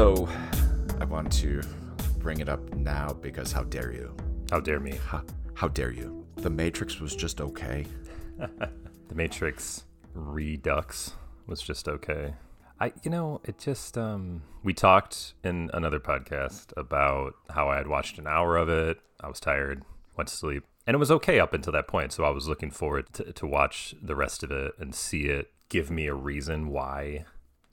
So, I want to bring it up now because how dare you? How dare me? How, how dare you? The Matrix was just okay. The Matrix Redux was just okay. I, you know, it just, um, we talked in another podcast about how I had watched an hour of it. I was tired, went to sleep, and it was okay up until that point. So I was looking forward to, to watch the rest of it and see it give me a reason why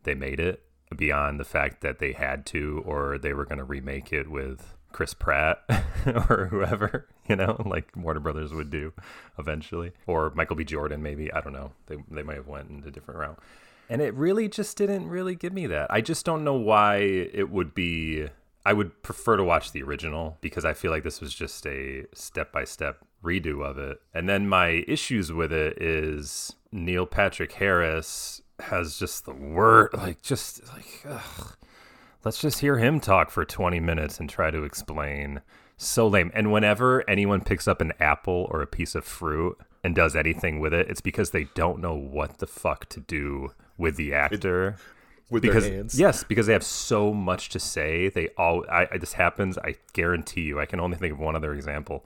they made it beyond the fact that they had to or they were going to remake it with Chris Pratt or whoever, you know, like Warner Brothers would do eventually, or Michael B. Jordan, maybe. I don't know. They they might have went in a different route, and it really just didn't really give me that. I just don't know why it would be. I would prefer to watch the original because I feel like this was just a step by step redo of it. And then my issues with it is Neil Patrick Harris has just the word like just like ugh. let's just hear him talk for 20 minutes and try to explain. So lame. And whenever anyone picks up an apple or a piece of fruit and does anything with it it's because they don't know what the fuck to do with the actor. With because their hands. yes because they have so much to say. They all I, I this happens i guarantee you i can only think of one other example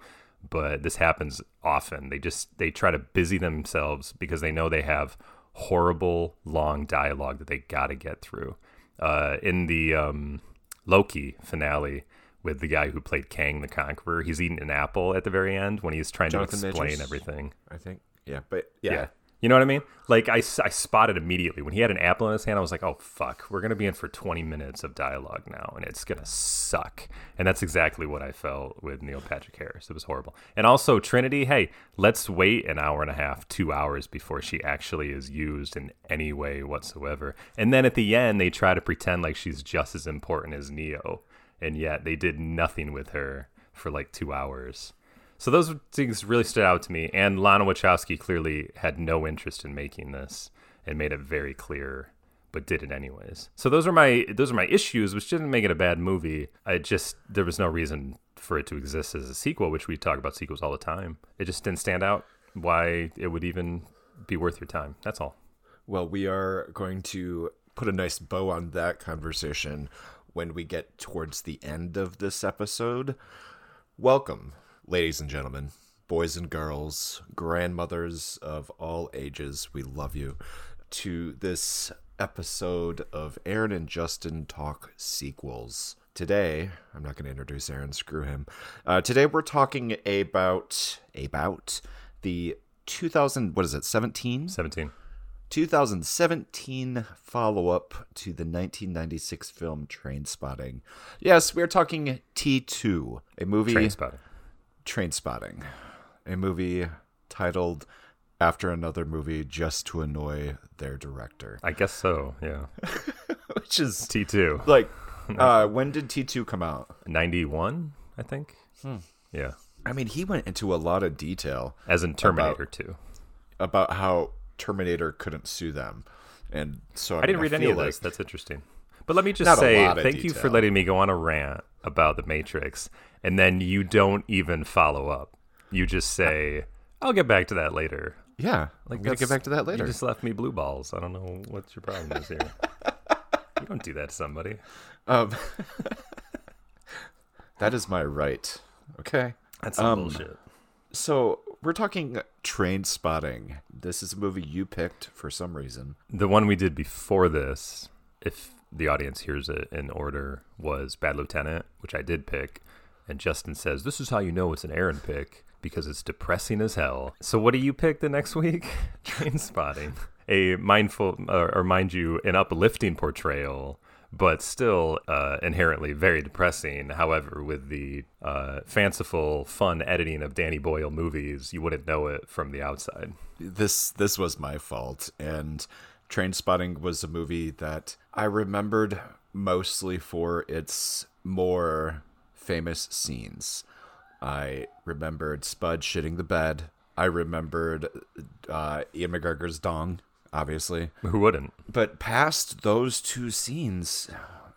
but this happens often. They just they try to busy themselves because they know they have horrible long dialogue that they got to get through uh, in the um, loki finale with the guy who played kang the conqueror he's eating an apple at the very end when he's trying Jonathan to explain Majors? everything I think. Yeah, but yeah. yeah. You know what I mean? Like I, I spotted immediately when he had an apple in his hand. I was like, oh fuck, we're gonna be in for 20 minutes of dialogue now, and it's gonna suck. And that's exactly what I felt with Neil Patrick Harris. It was horrible. And also Trinity, hey, let's wait an hour and a half, two hours before she actually is used in any way whatsoever. And then at the end, they try to pretend like she's just as important as Neo, and yet they did nothing with her for like two hours. So those things really stood out to me. And Lana Wachowski clearly had no interest in making this and made it very clear, but did it anyways. So those are my those are my issues, which didn't make it a bad movie. I just there was no reason for it to exist as a sequel, which we talk about sequels all the time. It just didn't stand out why it would even be worth your time. That's all. Well, we are going to put a nice bow on that conversation when we get towards the end of this episode. Welcome, ladies and gentlemen, boys and girls, grandmothers of all ages. We love you to this episode of Aaron and Justin Talk Sequels. Today, I'm not going to introduce Aaron, screw him. Uh, today, we're talking about about the 2000 what is it 17 Seventeen. 2017 follow up to the 1996 film Train Spotting. Yes, we're talking T2, a movie Train spotting. Train Spotting, a movie titled after another movie just to annoy their director, I guess so. Yeah. which is T two. like uh when did T2 come out? Ninety one, I think. Yeah. I mean, he went into a lot of detail As in Terminator two. about how Terminator couldn't sue them. And so I, I didn't mean, read any of like- this. That's interesting. But let me just Not say thank you for letting me go on a rant about the Matrix, and then you don't even follow up. You just say, "I'll get back to that later." Yeah, like I'm gonna get back to that later. You just left me blue balls. I don't know what your problem is here. you don't do that to somebody. Um, that is my right. Okay. That's some Um, bullshit. So we're talking train spotting. This is a movie you picked for some reason. The one we did before this, if the audience hears it in order, was Bad Lieutenant, which I did pick. And Justin says, This is how you know it's an Aaron pick because it's depressing as hell. So, what do you pick the next week? Train Spotting. A mindful, uh, or mind you, an uplifting portrayal, but still uh, inherently very depressing. However, with the uh, fanciful, fun editing of Danny Boyle movies, you wouldn't know it from the outside. This this was my fault and Train Spotting was a movie that I remembered mostly for its more famous scenes. I remembered Spud shitting the bed. I remembered uh, Ian McGregor's dong, obviously. Who wouldn't? But past those two scenes,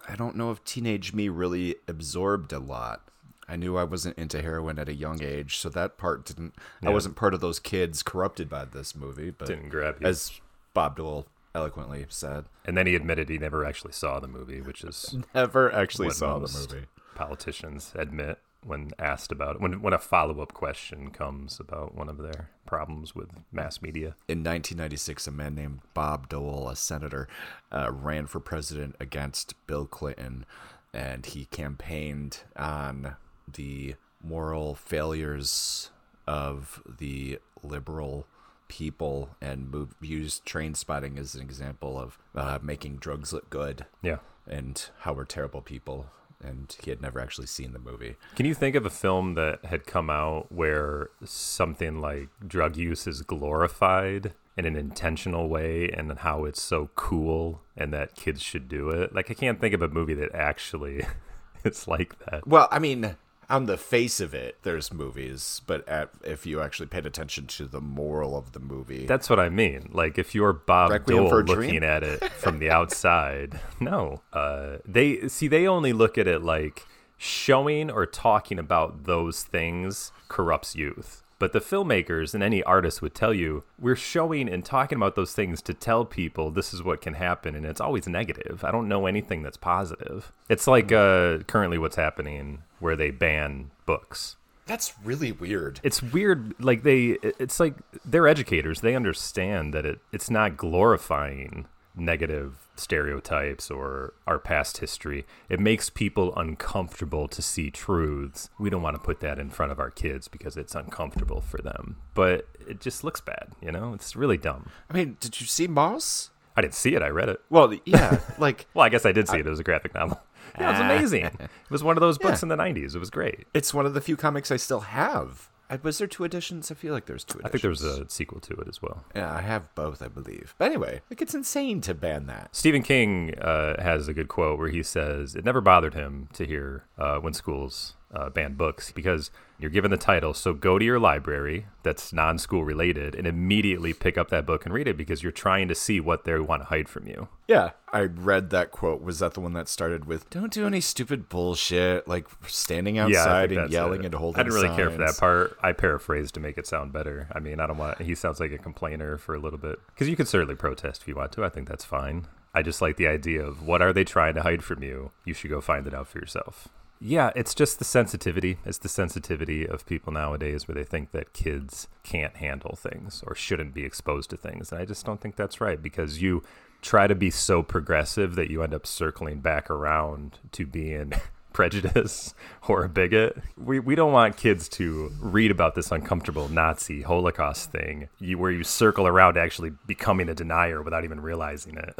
I don't know if teenage me really absorbed a lot. I knew I wasn't into heroin at a young age, so that part didn't. I wasn't part of those kids corrupted by this movie. But Didn't grab you. as Bob Dole eloquently said. And then he admitted he never actually saw the movie, which is Never actually saw the movie. Politicians admit when asked about it, when when a follow up question comes about one of their problems with mass media. In 1996, a man named Bob Dole, a senator, uh, ran for president against Bill Clinton, and he campaigned on the moral failures of the liberal people and moved, used train spotting as an example of uh, making drugs look good Yeah. and how we're terrible people. And he had never actually seen the movie. Can you think of a film that had come out where something like drug use is glorified in an intentional way and how it's so cool and that kids should do it? Like, I can't think of a movie that actually is like that. Well, I mean, on the face of it, there's movies, but at, if you actually paid attention to the moral of the movie, That's what I mean. Like, if you're Bob Requiem Dole looking Dream? at it from the outside, no. Uh, they see they only look at it like showing or talking about those things corrupts youth. But the filmmakers and any artist would tell you we're showing and talking about those things to tell people this is what can happen, and it's always negative. I don't know anything that's positive. It's like uh, currently what's happening where they ban books. That's really weird. it's weird like they it's like they're educators. They understand that it it's not glorifying negative stereotypes or our past history. It makes people uncomfortable to see truths. We don't want to put that in front of our kids because it's uncomfortable for them. But it just looks bad you know? It's really dumb. I mean, did you see Maus? i didn't see it. I read it. Well, yeah, like well i guess i did see it. It was a graphic novel yeah, it was amazing it was one of those books Yeah. in the 90s it was great it's one of the few comics I still have. I, was there two editions? I feel like there's two editions. i think there was a sequel to it as well Yeah, I have both, I believe. But anyway, like it's insane to ban that. Stephen King uh, has a good quote where he says, It never bothered him to hear uh, when schools uh, ban books because you're given the title. So go to your library that's non school related and immediately pick up that book and read it because you're trying to see what they want to hide from you. Yeah, I read that quote. Was that the one that started with "Don't do any stupid bullshit," like standing outside think and yelling it. and holding? I didn't really care for that part. I paraphrased to make it sound better. I mean, I don't want. He sounds like a complainer for a little bit because you can certainly protest if you want to. I think that's fine. I just like the idea of what are they trying to hide from you? You should go find it out for yourself. Yeah, it's just the sensitivity. It's the sensitivity of people nowadays where they think that kids can't handle things or shouldn't be exposed to things. And I just don't think that's right because you try to be so progressive that you end up circling back around to being prejudice or a bigot. We, we don't want kids to read about this uncomfortable Nazi Holocaust thing you, where you circle around actually becoming a denier without even realizing it.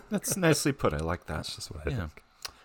That's nicely put. I like that. That's just what I Yeah. think.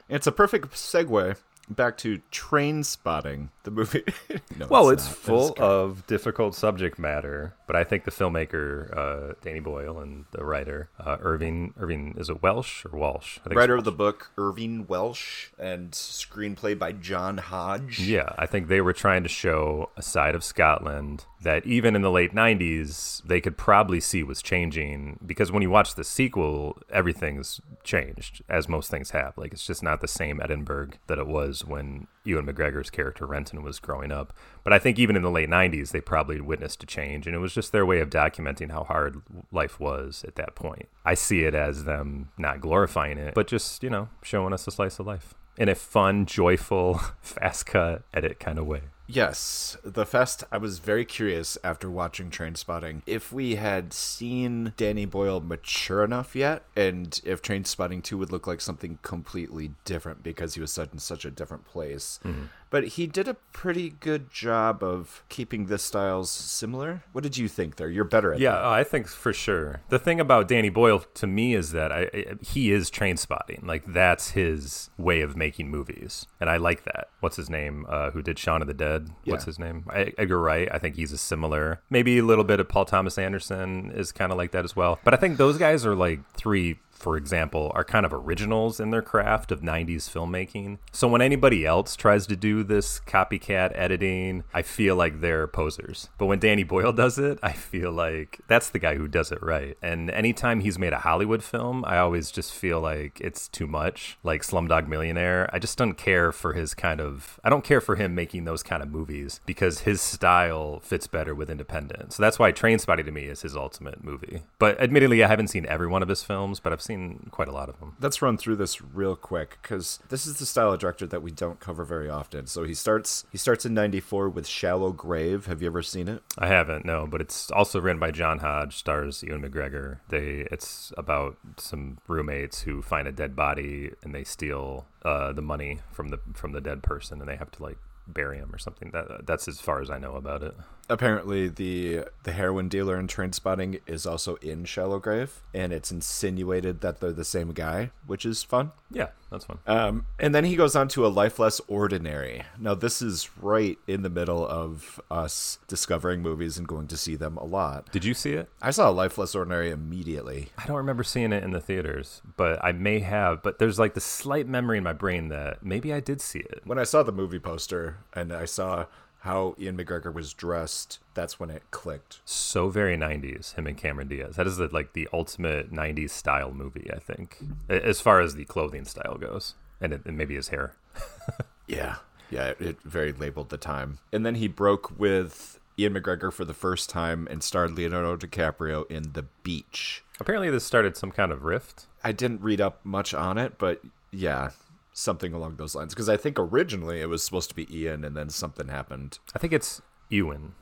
It's a perfect segue back to Train Spotting, the movie. No, Well, it's, not, but full good. of difficult subject matter, but I think the filmmaker uh, Danny Boyle and the writer uh, Irving Irving is it Welsh or Walsh? I think it's writer of the book Irving Welsh and screenplay by John Hodge. Yeah, I think they were trying to show a side of Scotland that even in the late 90s, they could probably see was changing because when you watch the sequel, everything's changed, as most things have. Like, it's just not the same Edinburgh that it was when Ewan McGregor's character Renton was growing up. But I think even in the late 90s, they probably witnessed a change, and it was just their way of documenting how hard life was at that point. I see it as them not glorifying it, but just, you know, showing us a slice of life in a fun, joyful, fast cut edit kind of way. Yes, the fest. I was very curious after watching Train Spotting if we had seen Danny Boyle mature enough yet, and if Train Spotting 2 would look like something completely different because he was set in such a different place. Mm-hmm. But he did a pretty good job of keeping the styles similar. What did you think there? You're better at Yeah, that. oh, I think for sure. The thing about Danny Boyle to me is that I, I he is train spotting. Like that's his way of making movies, and I like that. What's his name? Uh, who did Shaun of the Dead? What's his name? I, Edgar Wright. I think he's a similar. Maybe a little bit of Paul Thomas Anderson is kind of like that as well. But I think those guys are like three for example, are kind of originals in their craft of 90s filmmaking. So when anybody else tries to do this copycat editing, I feel like they're posers. But when Danny Boyle does it, I feel like that's the guy who does it right. And anytime he's made a Hollywood film, I always just feel like it's too much. Like Slumdog Millionaire, I just don't care for his kind of I don't care for him making those kind of movies because his style fits better with independent. So that's why Trainspotting to me is his ultimate movie. But admittedly, I haven't seen every one of his films, but I've seen seen quite a lot of them. Let's run through this real quick because this is the style of director that we don't cover very often. So he starts he starts in '94 with Shallow Grave. Have you ever seen it? I haven't, no, but it's also written by John Hodge, stars Ewan McGregor. They it's about some roommates who find a dead body and they steal uh, the money from the from the dead person, and they have to like bury him or something. That that's as far as I know about it apparently the the heroin dealer in Trainspotting is also in Shallow Grave, and it's insinuated that they're the same guy, which is fun. Yeah, that's fun. Um, and then he goes on to a life less ordinary. Now this is right in the middle of us discovering movies and going to see them a lot. Did you see it? I saw life less ordinary immediately. I don't remember seeing it in the theaters, but I may have. But there's like the slight memory in my brain that maybe I did see it. When I saw the movie poster and I saw how Ian McGregor was dressed, that's when it clicked. So very 90s, him and Cameron Diaz. That is the, like the ultimate 90s style movie, I think, as far as the clothing style goes, and, it, and maybe his hair. yeah, yeah, it, it very labeled the time. And then he broke with Ian McGregor for the first time and starred Leonardo DiCaprio in The Beach. Apparently, this started some kind of rift. I didn't read up much on it, but yeah, something along those lines because I think originally it was supposed to be Ian and then something happened. I think it's Ewan,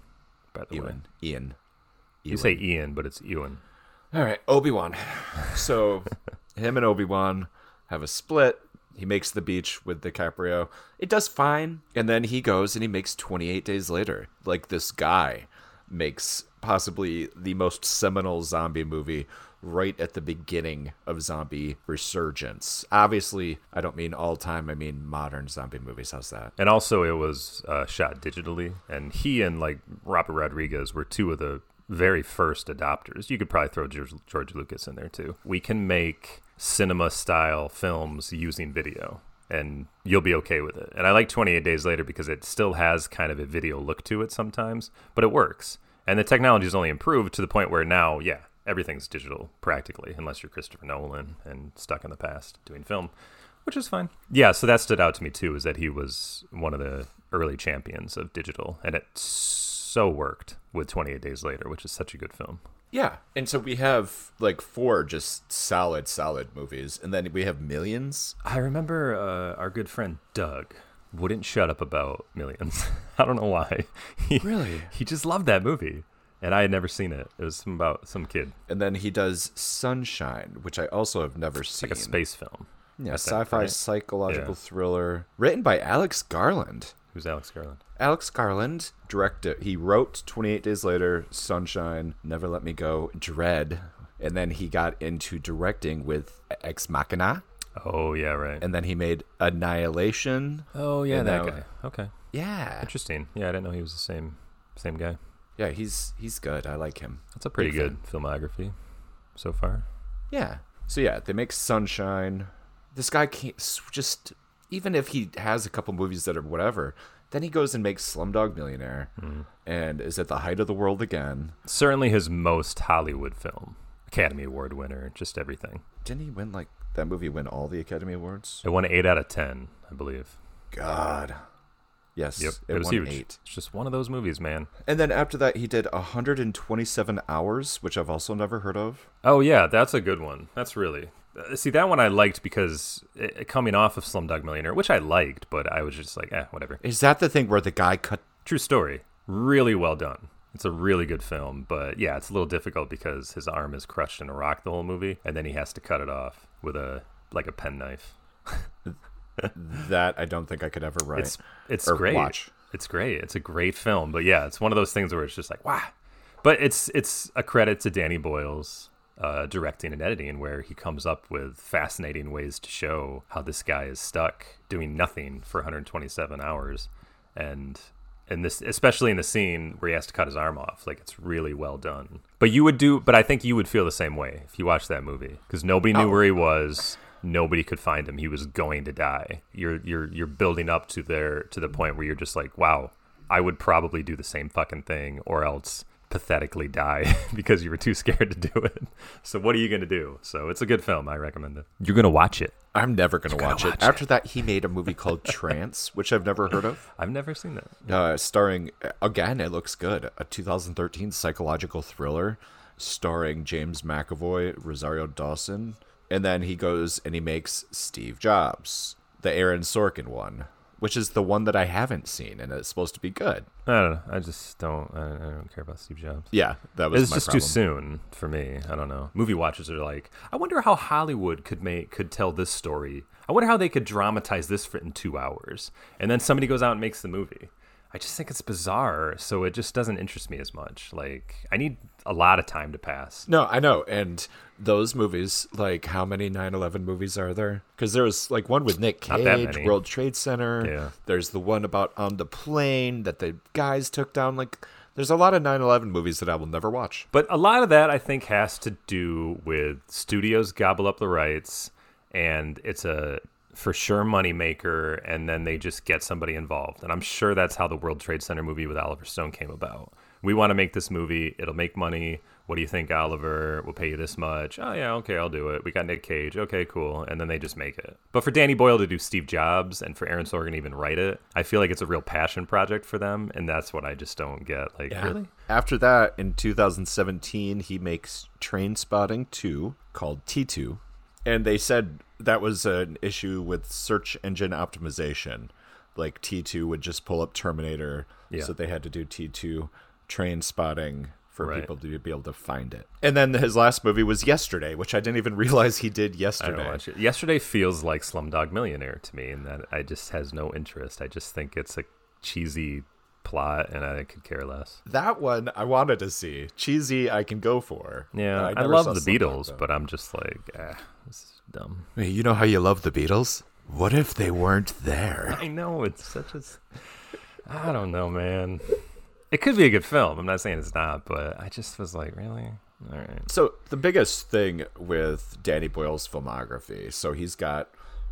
by the Ewan. way. Ian. Ewan. You say Ian, but it's Ewan. All right, Obi Wan. So him and Obi Wan have a split. He makes the beach with DiCaprio. It does fine, and then he goes and he makes 28 Days Later. Like this guy makes possibly the most seminal zombie movie right at the beginning of zombie resurgence. Obviously, I don't mean all time, I mean modern zombie movies. How's that? And also, it was uh, shot digitally, and he and like Robert Rodriguez were two of the very first adopters. You could probably throw George, George Lucas in there too. We can make cinema style films using video and you'll be okay with it. And I like 28 Days Later because it still has kind of a video look to it sometimes, but it works. And the technology has only improved to the point where now, yeah, everything's digital practically, unless you're Christopher Nolan and stuck in the past doing film, which is fine. Yeah, so that stood out to me too, is that he was one of the early champions of digital, and it so worked with 28 Days Later, which is such a good film. Yeah, and so we have like four just solid, solid movies, and then we have millions. I remember uh, our good friend Doug wouldn't shut up about Millions. I don't know why. He, really? He just loved that movie and I had never seen it. It was about some kid. And then he does Sunshine, which I also have never it's seen. Like a space film. Yeah, sci-fi right? psychological yeah. thriller written by Alex Garland. Who's Alex Garland? Alex Garland directed. He wrote 28 Days Later, Sunshine, Never Let Me Go, Dredd, and then he got into directing with Ex Machina. Oh yeah, right. And then he made Annihilation. Oh yeah, that now, guy. Okay. Yeah. Interesting. Yeah, I didn't know he was the same same guy. Yeah, he's he's good. I like him. That's a pretty Big good fan. filmography so far. Yeah. So yeah, they make Sunshine. This guy can't just even if he has a couple movies that are whatever, then he goes and makes Slumdog Millionaire mm. and is at the height of the world again. Certainly his most Hollywood film. Academy Award winner, just everything. Didn't he win like that movie win all the Academy Awards? It won 8 out of 10, I believe. God. Yes. Yep. It, it was huge. Eight. It's just one of those movies, man. And then after that, he did 127 Hours, which I've also never heard of. Oh yeah, that's a good one. That's really uh, see that one I liked because it, coming off of Slumdog Millionaire, which I liked, but I was just like, eh, whatever. Is that the thing where the guy cut? True story. Really well done. It's a really good film, but yeah, it's a little difficult because his arm is crushed in a rock the whole movie, and then he has to cut it off with a like a penknife. that I don't think I could ever write. It's it's great. Watch. It's great. It's a great film. But yeah, it's one of those things where it's just like wow. But it's it's a credit to Danny Boyle's uh, directing and editing, where he comes up with fascinating ways to show how this guy is stuck doing nothing for 127 hours, and and this especially in the scene where he has to cut his arm off like it's really well done but you would do but i think you would feel the same way if you watched that movie because nobody knew Oh. where he was nobody could find him he was going to die you're you're you're building up to there to the point where you're just like wow i would probably do the same fucking thing or else pathetically die because you were too scared to do it so what are you going to do so it's a good film i recommend it you're going to watch it I'm never going to gonna watch, watch it. After that, he made a movie called Trance, which I've never heard of. i've never seen that Uh, starring, again, it looks good. A 2013 psychological thriller starring James McAvoy, Rosario Dawson. And then he goes and he makes Steve Jobs, the Aaron Sorkin one, which is the one that I haven't seen, and it's supposed to be good. i don't know i just don't i, I don't care about steve jobs Yeah, that was it's just problem. too soon for me. I don't know. Movie watchers are like, I wonder how Hollywood could make could tell this story. I wonder how they could dramatize this for in two hours. And then somebody goes out and makes the movie. I just think it's bizarre, so it just doesn't interest me as much. Like, I need a lot of time to pass. No, I know. And those movies, like how many 9/11 movies are there? Because there was like one with Nick Cage. World Trade Center. Yeah. There's the one about on the plane that the guys took down. Like, there's a lot of 9/11 movies that I will never watch. But a lot of that I think has to do with studios gobble up the rights and it's a for sure money maker and then they just get somebody involved. And I'm sure that's how the World Trade Center movie with Oliver Stone came about. We want to make this movie, it'll make money. What do you think, Oliver? We'll pay you this much. Oh yeah, okay, I'll do it. We got Nick Cage. Okay, cool. And then they just make it. But for Danny Boyle to do Steve Jobs and for Aaron Sorkin to even write it, I feel like it's a real passion project for them, and that's what I just don't get. Like, really? After that, in 2017, he makes Train Spotting 2 called T2. And they said that was an issue with search engine optimization. Like T2 would just pull up Terminator, Yeah. so they had to do T2 train spotting for Right. people to be able to find it. And then his last movie was Yesterday, which I didn't even realize he did I yesterday. don't watch it. Yesterday feels like Slumdog Millionaire to me, and that I just has no interest. I just think it's a cheesy plot, and I could care less. That one I wanted to see. Cheesy, I can go for. Yeah, I, never love the Slumdog, Beatles, though. but I'm just like, ah, this is dumb. Hey, you know how you love the Beatles? What if they weren't there? I know it's such a. s- I don't know, man. It could be a good film. I'm not saying it's not, but I just was like, really? All right. So the biggest thing with Danny Boyle's filmography, so he's got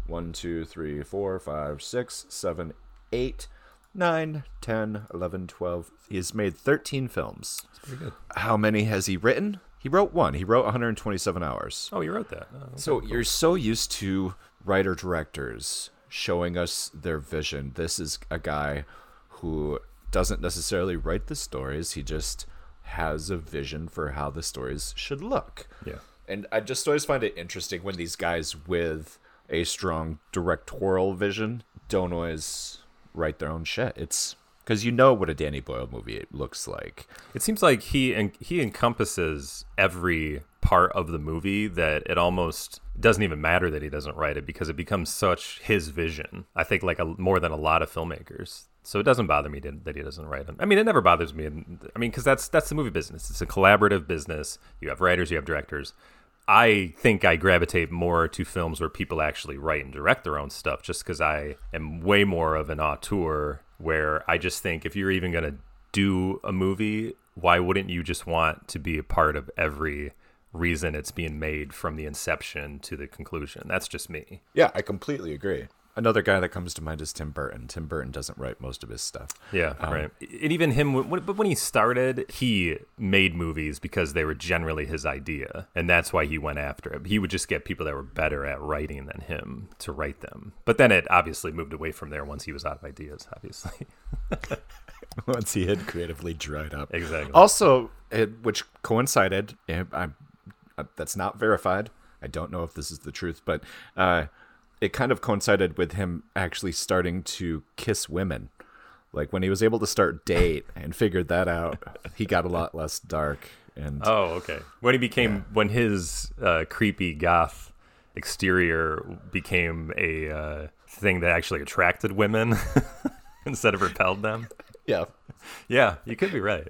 one, two, three, four, five, six, seven, eight, nine, ten, eleven, twelve. He's made thirteen films. Pretty good. How many has he written? He wrote one. He wrote 127 hours. Oh, you wrote that. Oh, okay. So you're so used to writer directors showing us their vision. This is a guy who doesn't necessarily write the stories. He just has a vision for how the stories should look. Yeah. And I just always find it interesting when these guys with a strong directorial vision don't always write their own shit. It's because you know what a Danny Boyle movie looks like. It seems like he en- he encompasses every part of the movie that it almost doesn't even matter that he doesn't write it because it becomes such his vision. I think like a, more than a lot of filmmakers. So it doesn't bother me to, that he doesn't write them. I mean, it never bothers me. I mean, because that's that's the movie business. It's a collaborative business. You have writers, you have directors. I think I gravitate more to films where people actually write and direct their own stuff just because I am way more of an auteur where I just think if you're even going to do a movie, why wouldn't you just want to be a part of every reason it's being made from the inception to the conclusion? That's just me. Yeah, I completely agree. Another guy that comes to mind is Tim Burton. Tim Burton doesn't write most of his stuff. Yeah, right. And even him, but when he started, he made movies because they were generally his idea, and that's why he went after it. He would just get people that were better at writing than him to write them. But then it obviously moved away from there once he was out of ideas. Obviously, Once he had creatively dried up. exactly. Also, it, which coincided, I'm, uh, that's not verified. I don't know if this is the truth, but uh, it kind of coincided with him actually starting to kiss women. Like when he was able to start date and figured that out, he got a lot less dark. And Oh, okay. When he became when his uh, creepy goth exterior became a uh, thing that actually attracted women instead of repelled them. yeah, Yeah, you could be right.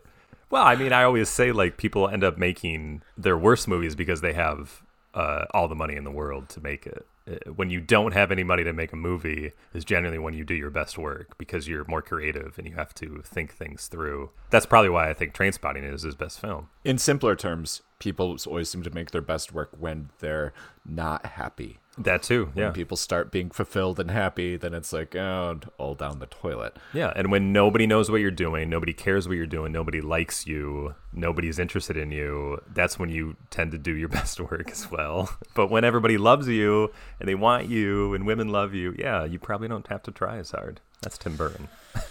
Well, I mean, I always say like people end up making their worst movies because they have uh, all the money in the world to make it. Uh, when you don't have any money to make a movie is generally when you do your best work because you're more creative and you have to think things through. That's probably why I think Trainspotting is his best film. In simpler terms, people always seem to make their best work when they're not happy. That too, yeah. When people start being fulfilled and happy, then it's like, oh, all down the toilet. Yeah, and when nobody knows what you're doing, nobody cares what you're doing, nobody likes you, nobody's interested in you, that's when you tend to do your best work as well. But when everybody loves you and they want you and women love you, yeah, you probably don't have to try as hard. That's Tim Burton.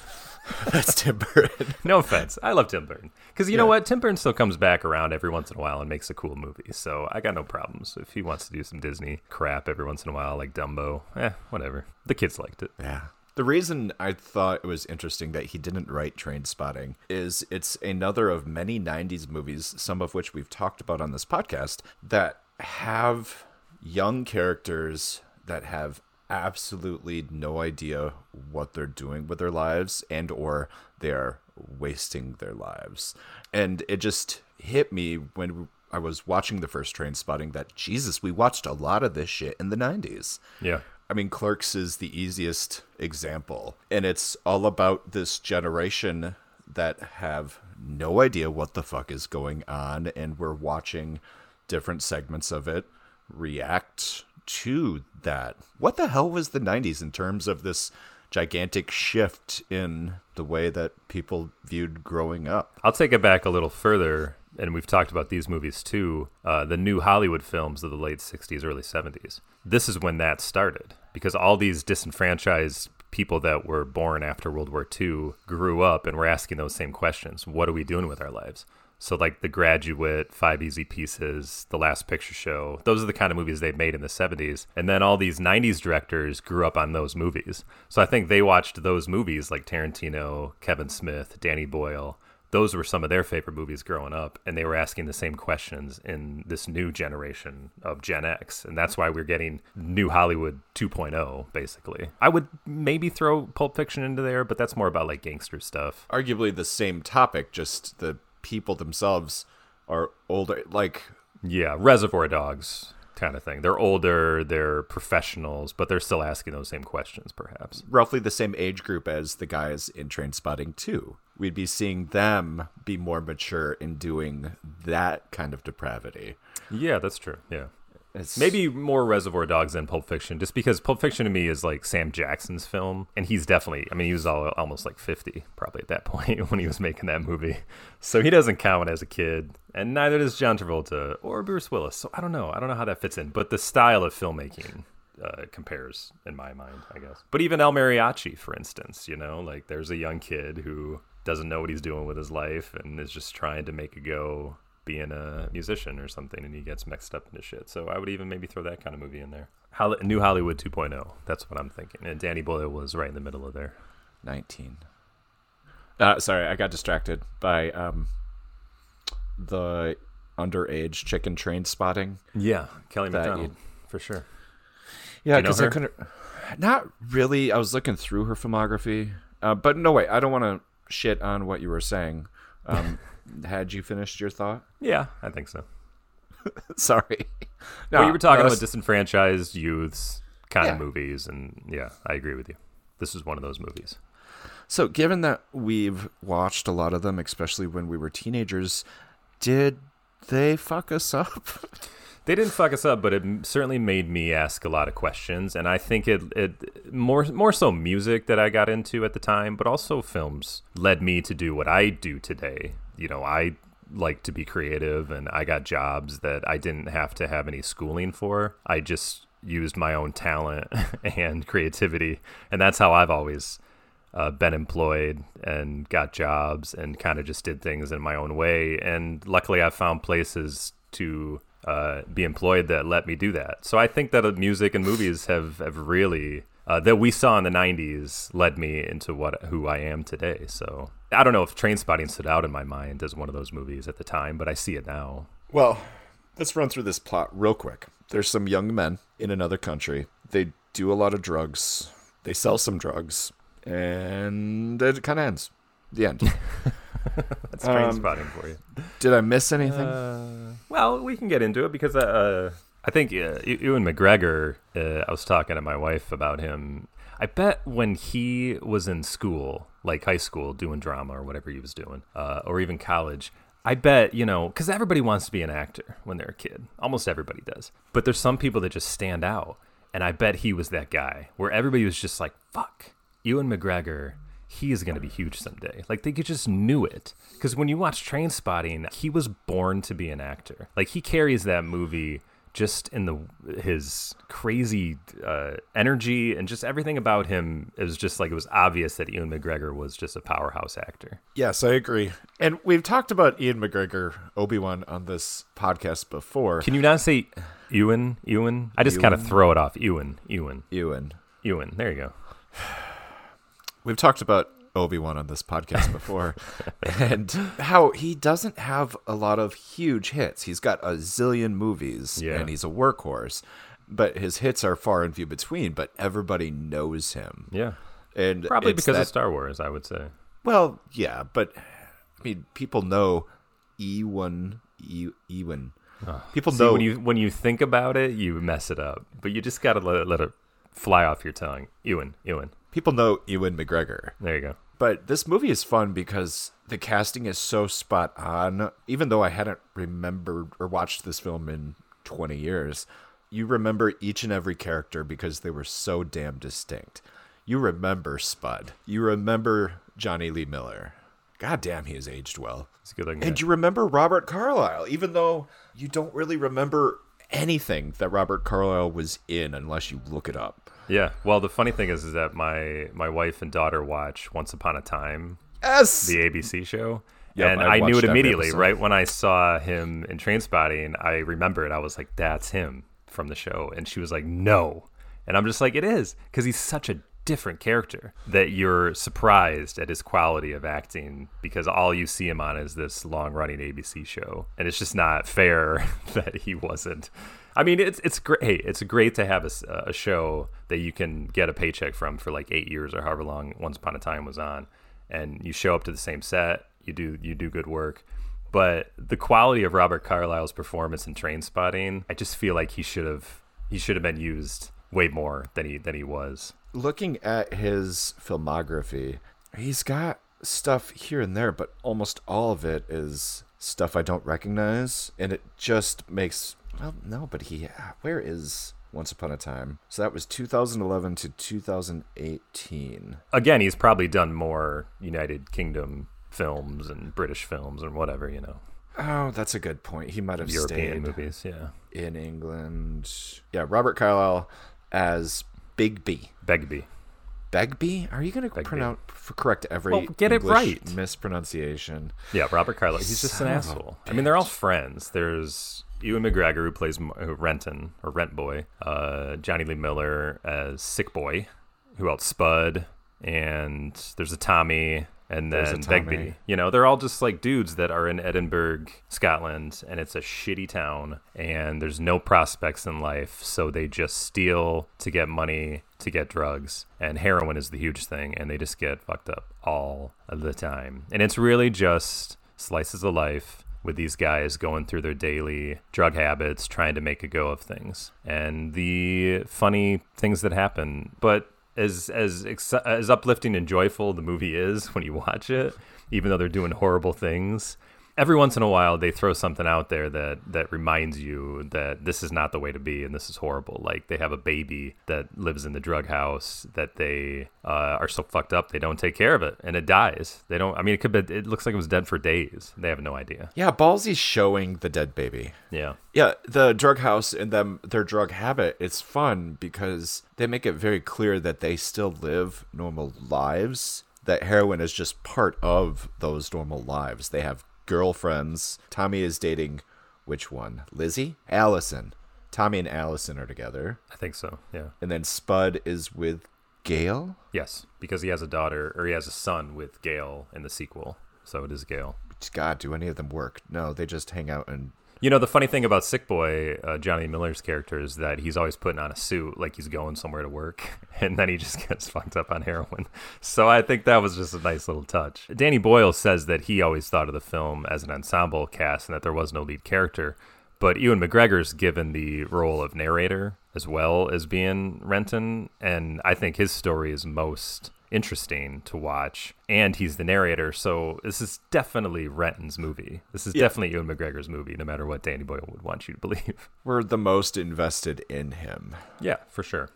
That's Tim Burton. no offense. I love Tim Burton. Because you yeah. know what? Tim Burton still comes back around every once in a while and makes a cool movie. So I got no problems. If he wants to do some Disney crap every once in a while, like Dumbo, eh, whatever. The kids liked it. Yeah. The reason I thought it was interesting that he didn't write Trainspotting is it's another of many 90s movies, some of which we've talked about on this podcast, that have young characters that have absolutely no idea what they're doing with their lives and or they're wasting their lives. And it just hit me when i was watching the first train spotting that jesus we watched a lot of this shit in the 90s yeah. I mean clerks is the easiest example. And it's all about this generation that have no idea what the fuck is going on and we're watching different segments of it react to that. What the hell was the 90s in terms of this gigantic shift in the way that people viewed growing up? I'll take it back a little further, and we've talked about these movies too. Uh, the new Hollywood films of the late 60s, early 70s. This is when that started because all these disenfranchised people that were born after World War II grew up and were asking those same questions. What are we doing with our lives? So like The Graduate, Five Easy Pieces, The Last Picture Show, those are the kind of movies they made in the 70s. And then all these 90s directors grew up on those movies. So I think they watched those movies like Tarantino, Kevin Smith, Danny Boyle. Those were some of their favorite movies growing up, and they were asking the same questions in this new generation of Gen X. And that's why we're getting new Hollywood 2.0, basically. I would maybe throw Pulp Fiction into there, but that's more about like gangster stuff. Arguably the same topic, just the people themselves are older. Like, yeah, Reservoir Dogs kind of thing. They're older, they're professionals, but they're still asking those same questions, perhaps. Roughly the same age group as the guys in train spotting too We'd be seeing them be more mature in doing that kind of depravity. Yeah, that's true. Yeah. It's maybe more Reservoir Dogs than Pulp Fiction, just because Pulp Fiction to me is like Sam Jackson's film, and he's definitely. I mean, he was all, almost like fifty probably at that point when he was making that movie, so he doesn't count as a kid, and neither does John Travolta or Bruce Willis. So I don't know. I don't know how that fits in, but the style of filmmaking uh, compares in my mind, I guess. But even El Mariachi, for instance, you know, like there's a young kid who doesn't know what he's doing with his life and is just trying to make a go being a musician or something and he gets mixed up into shit. So I would even maybe throw that kind of movie in there. Holly- New Hollywood 2.0. That's what I'm thinking. And Danny Boyle was right in the middle of there. 19. Uh, sorry, I got distracted by um, the underage chicken train spotting. Yeah, Kelly Macdonald, for sure. Yeah, because I couldn't. Not really. I was looking through her filmography, uh, but no way. I don't want to shit on what you were saying. Um, had you finished your thought? Yeah, I think so. Sorry. No, well, you were talking about disenfranchised youths kind yeah. of movies, and yeah, I agree with you. This is one of those movies. So, given that we've watched a lot of them, especially when we were teenagers, did they fuck us up? they didn't fuck us up, but it certainly made me ask a lot of questions, and I think it it more more so music that I got into at the time, but also films led me to do what I do today, you know, I like to be creative and I got jobs that I didn't have to have any schooling for. I just used my own talent and creativity. And that's how I've always uh, been employed and got jobs and kind of just did things in my own way. And luckily, I found places to uh, be employed that let me do that. So I think that music and movies have, have really uh, that we saw in the 90s led me into what who I am today. So I don't know if Train Spotting stood out in my mind as one of those movies at the time, but I see it now. Well, let's run through this plot real quick. There's some young men in another country. They do a lot of drugs. They sell some drugs, and it kind of ends. The end. That's Trainspotting um, for you. Did I miss anything? Uh, well, we can get into it because uh, I think uh, Ewan McGregor. Uh, I was talking to my wife about him. I bet when he was in school, like high school, doing drama or whatever he was doing, uh, or even college. I bet you know because everybody wants to be an actor when they're a kid. Almost everybody does. But there's some people that just stand out, and I bet he was that guy where everybody was just like, "Fuck, Ewan McGregor." he is going to be huge someday. Like they just knew it. Because when you watch Train Spotting, he was born to be an actor. Like he carries that movie just in the his crazy uh, energy and just everything about him it was just like it was obvious that Ian McGregor was just a powerhouse actor. Yes, I agree. And we've talked about Ian McGregor, Obi Wan, on this podcast before. Can you not say Ewan? Ewan? I just kind of throw it off. Ewan. Ewan. Ewan. Ewan. There you go. We've talked about Obi Wan on this podcast before, and how he doesn't have a lot of huge hits. He's got a zillion movies, Yeah. and he's a workhorse, but his hits are far and few between. But everybody knows him, Yeah. and Probably because that, of Star Wars, I would say. Well, yeah, but I mean, people know Ewan. E- Ewan. People See, know when you when you think about it, you mess it up. But you just gotta let it, let it fly off your tongue. Ewan, Ewan. people know Ewan McGregor. There you go. But this movie is fun because the casting is so spot on. Even though I hadn't remembered or watched this film in 20 years, you remember each and every character because they were so damn distinct. You remember Spud. You remember Jonny Lee Miller. God damn, he has aged well. A good looking. And guy. you remember Robert Carlyle, even though you don't really remember anything that Robert Carlyle was in unless you look it up. yeah. Well, the funny thing is, is that my my wife and daughter watch Once Upon a Time, Yes! the ABC show. Yep, and I I, knew it immediately, right when I saw him in Train Spotting. I remembered. I was like, "That's him from the show," and she was like, "No," and I'm just like, "It is," because he's such a different character that you're surprised at his quality of acting because all you see him on is this long-running ABC show, and it's just not fair that he wasn't. I mean, it's it's great. It's great to have a show that you can get a paycheck from for like eight years or however long Once Upon a Time was on, and you show up to the same set. You do you do good work, but the quality of Robert Carlyle's performance in Train Spotting, I just feel like he should have he should have been used way more than he than he was. looking at his filmography, he's got stuff here and there, but almost all of it is stuff I don't recognize, and it just makes well, no, but he where is Once Upon a Time? So that was 2011 to 2018. Again, he's probably done more United Kingdom films and British films and whatever you know Oh, that's a good point. He might have European stayed movies. Yeah, in England. Yeah, Robert Carlyle as Bigby. Begbie. Begby? Are you going to pronounce correct every Well, get it right. mispronunciation? Yeah, Robert Carlyle. He's just an Son of asshole. I mean, they're all friends. There's Ewan McGregor who plays uh, Renton or Rent Boy. Uh, Jonny Lee Miller as Sick Boy. Who else? Spud. And there's a Tommy. And then. Begbie. You know, they're all just like dudes that are in Edinburgh, Scotland, and it's a shitty town, and there's no prospects in life, so they just steal to get money to get drugs, and heroin is the huge thing, and they just get fucked up all the time. And it's really just slices of life with these guys going through their daily drug habits, trying to make a go of things, and the funny things that happen. But as as as uplifting and joyful the movie is when you watch it, even though they're doing horrible things, every once in a while they throw something out there that that reminds you that this is not the way to be and this is horrible. Like they have a baby that lives in the drug house that they uh, are so fucked up they don't take care of it and it dies. They don't. I mean, it could be. It looks like it was dead for days. They have no idea. Yeah, Ballsy's showing the dead baby. Yeah. Yeah, the drug house and them their drug habit. It's fun because they make it very clear that they still live normal lives. That heroin is just part of those normal lives. They have girlfriends. Tommy is dating which one? Lizzie? Allison. Tommy and Allison are together. I think so. Yeah. And then Spud is with Gail. Yes, because he has a daughter or he has a son with Gail in the sequel. So it is Gail. God, do any of them work? No, they just hang out and You know, the funny thing about Sick Boy, uh, Jonny Miller's character, is that he's always putting on a suit like he's going somewhere to work, and then he just gets fucked up on heroin. So I think that was just a nice little touch. Danny Boyle says that he always thought of the film as an ensemble cast and that there was no lead character. But Ewan McGregor's given the role of narrator as well as being Renton, and I think his story is most interesting to watch. And he's the narrator, so this is definitely Renton's movie. This is Yeah. definitely Ewan McGregor's movie, no matter what Danny Boyle would want you to believe. We're the most invested in him. Yeah, for sure.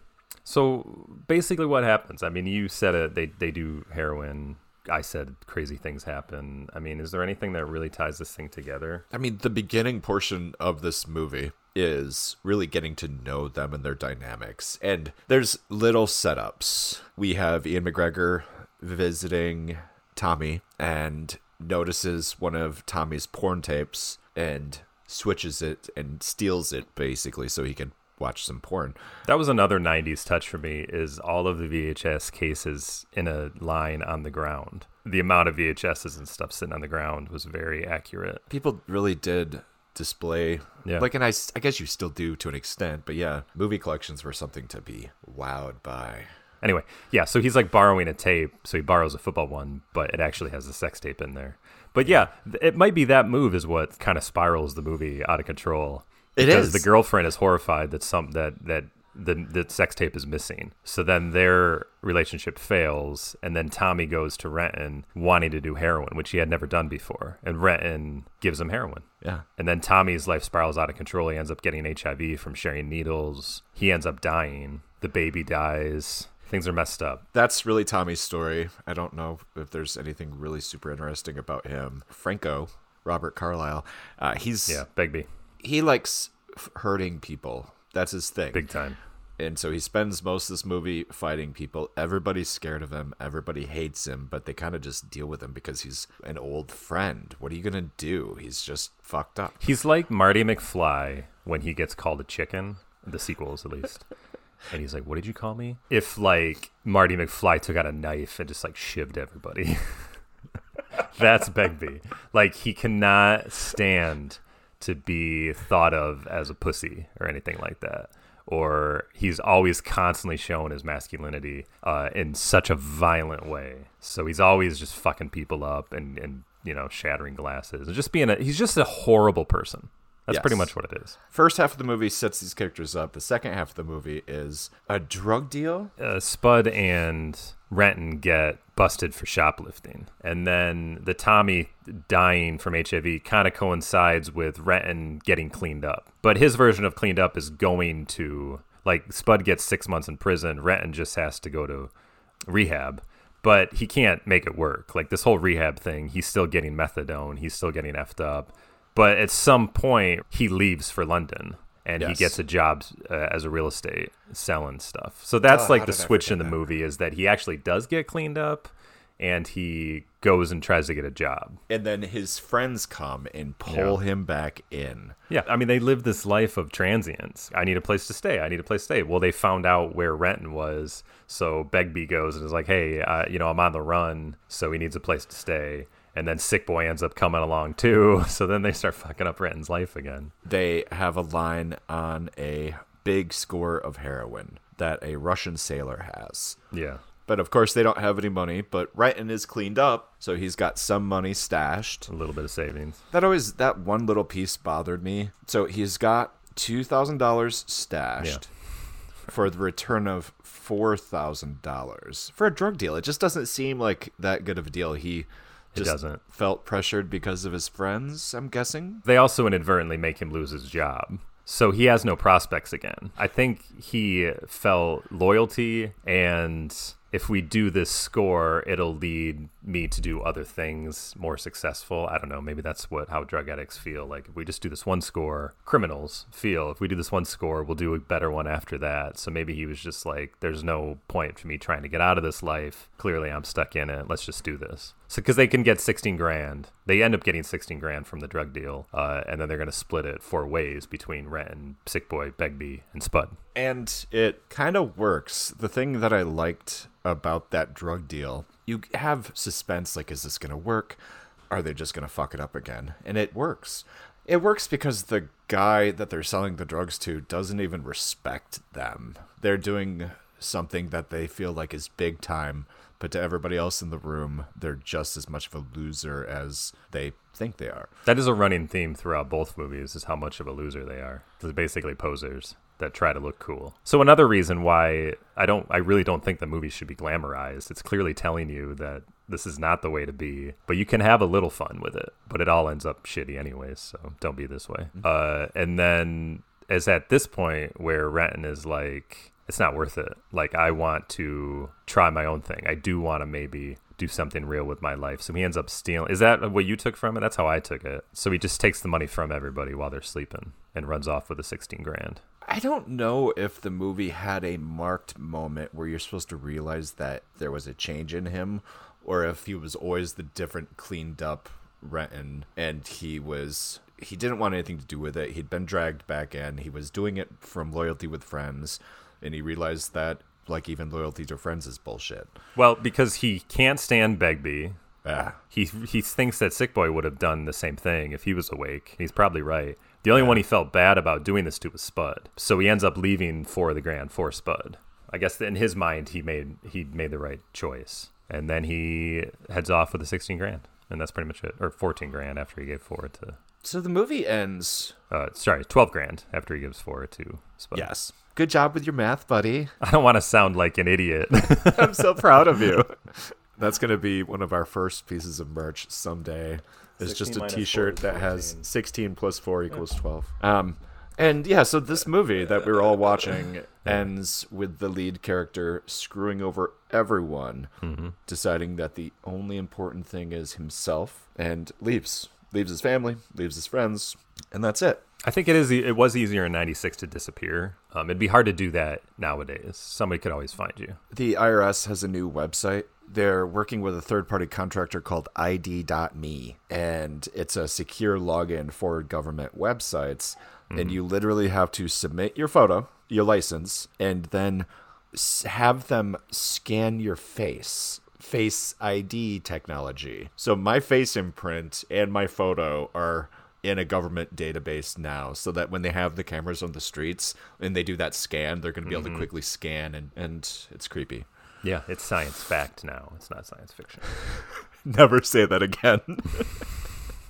So basically, what happens? I mean, you said it. They they do heroin. I said crazy things happen. I mean, is there anything that really ties this thing together? I mean, the beginning portion of this movie is really getting to know them and their dynamics. And there's little setups. We have Ian McGregor visiting Tommy and notices one of Tommy's porn tapes and switches it and steals it basically so he can watch some porn. That was another '90s touch for me. Is all of the VHS cases in a line on the ground? The amount of VHSs and stuff sitting on the ground was very accurate. People really did display Yeah. like and I guess you still do to an extent but yeah movie collections were something to be wowed by Anyway, yeah, so he's like borrowing a tape. So he borrows a football one, but it actually has a sex tape in there. But yeah, it might be that move is what kind of spirals the movie out of control. It because is. the girlfriend is horrified that some that that the the sex tape is missing. So then their relationship fails, and then Tommy goes to Renton wanting to do heroin, which he had never done before, and Renton gives him heroin. yeah And then Tommy's life spirals out of control. He ends up getting HIV from sharing needles. He ends up dying. The baby dies. Things are messed up. that's really Tommy's story. I don't know if there's anything really super interesting about him. Franco, Robert Carlyle, uh, he's Yeah, Begbie, he likes hurting people. That's his thing. big time. And so he spends most of this movie fighting people. Everybody's scared of him. Everybody hates him, but they kind of just deal with him because he's an old friend. What are you gonna do? He's just fucked up. He's like Marty McFly when he gets called a chicken, the sequels at least. And he's like, "What did you call me?" If like Marty McFly took out a knife and just like shivved everybody. That's Begbie. Like he cannot stand to be thought of as a pussy or anything like that. Or he's always constantly showing his masculinity uh, in such a violent way. So he's always just fucking people up and, and you know shattering glasses and just being a he's just a horrible person. That's pretty much what it is. First half of the movie sets these characters up. The second half of the movie is a drug deal. uh, Spud and Renton get busted for shoplifting, and then the Tommy dying from HIV kind of coincides with Renton getting cleaned up. But his version of cleaned up is going to like Spud gets six months in prison. Renton just has to go to rehab. But he can't make it work. Like this whole rehab thing, he's still getting methadone. He's still getting effed up. But at some point, he leaves for London and he gets a job uh, as a real estate selling stuff. So that's Oh, like the switch in the that? movie is that he actually does get cleaned up and he goes and tries to get a job. And then his friends come and pull him back in. Yeah, I mean they live this life of transients. I need a place to stay. I need a place to stay. Well, they found out where Renton was, so Begbie goes and is like, "Hey, uh, you know, I'm on the run, so he needs a place to stay." And then Sick Boy ends up coming along too. So then they start fucking up Renton's life again. They have a line on a big score of heroin that a Russian sailor has. Yeah, But of course, they don't have any money. But Renton is cleaned up, so he's got some money stashed. a little bit of savings. That always that one little piece bothered me. So he's got two thousand dollars stashed for the return of four thousand dollars for a drug deal. It just doesn't seem like that good of a deal. He just doesn't. felt pressured because of his friends. I'm guessing. They also inadvertently make him lose his job. So he has no prospects again. I think he felt loyalty and if we do this score, it'll lead me to do other things more successful. I don't know. Maybe that's what how drug addicts feel. Like if we just do this one score, criminals feel if we do this one score, we'll do a better one after that. So maybe he was just like, "There's no point for me trying to get out of this life. Clearly, I'm stuck in it. Let's just do this." So because they can get 16 grand, they end up getting 16 grand from the drug deal, uh, and then they're gonna split it four ways between Rent and Sick Boy, Begbie, and Spud. And it kind of works. The thing that I liked about that drug deal, you have suspense like, is this going to work? Are they just going to fuck it up again? And it works. It works because the guy that they're selling the drugs to doesn't even respect them. They're doing something that they feel like is big time, but to everybody else in the room, they're just as much of a loser as they think they are. That is a running theme throughout both movies is how much of a loser they are. They're basically posers that try to look cool. So another reason why I don't I really don't think the movie should be glamorized. It's clearly telling you that this is not the way to be, but you can have a little fun with it. But it all ends up shitty anyways, so don't be this way. Uh and then is at this point where Renton is like it's not worth it. Like I want to try my own thing. I do want to maybe do something real with my life. So he ends up stealing. Is that what you took from it? That's how I took it. So he just takes the money from everybody while they're sleeping and runs off with the 16 grand. I don't know if the movie had a marked moment where you're supposed to realize that there was a change in him or if he was always the different cleaned up Renton and he was he didn't want anything to do with it. He'd been dragged back in. He was doing it from loyalty with friends and he realized that like even loyalty to friends is bullshit. Well, because he can't stand Begbie. Ah. He he thinks that Sick Boy would have done the same thing if he was awake. He's probably right. The only one he felt bad about doing this to was Spud. So he ends up leaving for the Grand for Spud. I guess in his mind he made he made the right choice. And then he heads off with the 16 grand. And that's pretty much it. Or 14 grand after he gave four to So the movie ends. uh sorry, 12 grand after he gives four to Spud. Yes. Good job with your math, buddy. I don't want to sound like an idiot. I'm so proud of you. That's going to be one of our first pieces of merch someday. It's just a minus T-shirt that has 16 plus 4 equals 12. Um, and yeah, so this movie that we were all watching ends with the lead character screwing over everyone, deciding that the only important thing is himself, and leaves. Leaves his family, leaves his friends, and that's it. I think it is. e- It was easier in '96 to disappear. Um, it'd be hard to do that nowadays. Somebody could always find you. The IRS has a new website. They're working with a third party contractor called ID.me, and it's a secure login for government websites. And mm-hmm. you literally have to submit your photo, your license, and then have them scan your face. Face ID technology. So my face imprint and my photo are in a government database now so that when they have the cameras on the streets and they do that scan, they're going to be able to mm-hmm. quickly scan and, and it's creepy. Yeah, it's science fact now. It's not science fiction. Never say that again.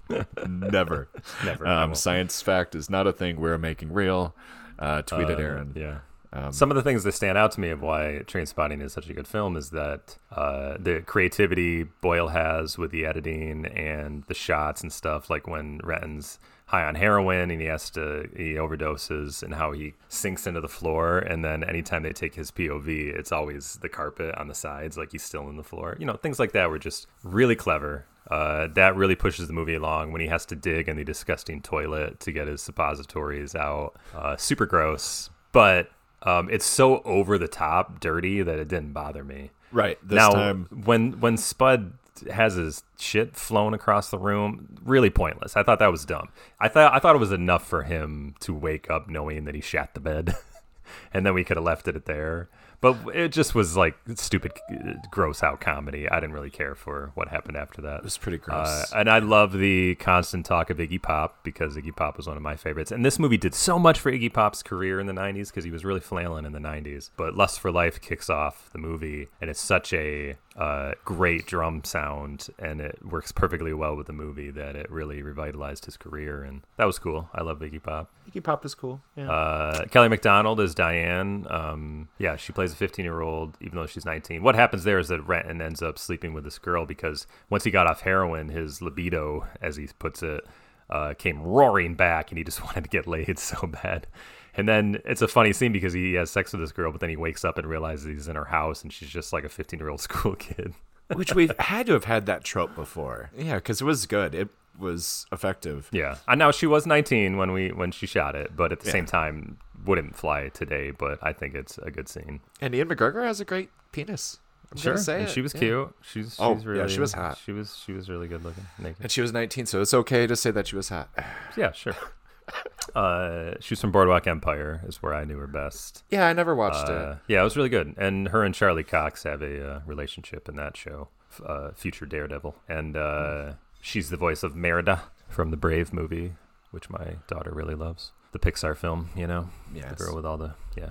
Never. Never. Um, science fact is not a thing we're making real. Uh, tweeted Uh, Aaron. Yeah. Um, Some of the things that stand out to me of why Trainspotting is such a good film is that uh, the creativity Boyle has with the editing and the shots and stuff, like when Renton's high on heroin and he has to he overdoses and how he sinks into the floor and then anytime they take his POV it's always the carpet on the sides like he's still in the floor. You know things like that were just really clever. Uh, that really pushes the movie along when he has to dig in the disgusting toilet to get his suppositories out. Uh, super gross but um, it's so over the top dirty that it didn't bother me. Right. This now, time, when when Spud has his shit flown across the room, really pointless. I thought that was dumb. I thought I thought it was enough for him to wake up knowing that he shat the bed, and then we could have left it at there. But it just was like stupid, uh, gross out comedy. I didn't really care for what happened after that. it was pretty gross. Uh, and I love the constant talk of Iggy Pop because Iggy Pop was one of my favorites. And this movie did so much for Iggy Pop's career in the 90s because he was really flailing in the 90s. But Lust for Life kicks off the movie, and it's such a uh, great drum sound, and it works perfectly well with the movie that it really revitalized his career. And that was cool. I love Iggy Pop. Iggy Pop is cool. Yeah. Uh, Kelly Macdonald is Diane. Um, yeah, she plays a 15 year old, even though she's 19. What happens there is that Renton ends up sleeping with this girl because once he got off heroin, his libido, as he puts it, uh, came roaring back and he just wanted to get laid so bad. And then it's a funny scene because he has sex with this girl, but then he wakes up and realizes he's in her house and she's just like a 15 year old school kid. Which we've had to have had that trope before. Yeah, because it was good. It was effective. Yeah, and now she was 19 when we when she shot it, but at the Yeah. same time wouldn't fly today. But I think it's a good scene. And Ian McGregor has a great penis. I'm gonna say and it. she was Yeah. cute. She's, Oh, she's yeah, really she was hot. She was she was really good looking naked. And she was 19, so it's okay to say that she was hot. Yeah, sure. uh, she's from Boardwalk Empire, is where I knew her best. Yeah, I never watched Uh, it. yeah, it was really good. And her and Charlie Cox have a uh, relationship in that show, uh, future Daredevil, and uh, she's the voice of Merida from the Brave movie, which my daughter really loves. The Pixar film, you know, Yes. the girl with all the yeah.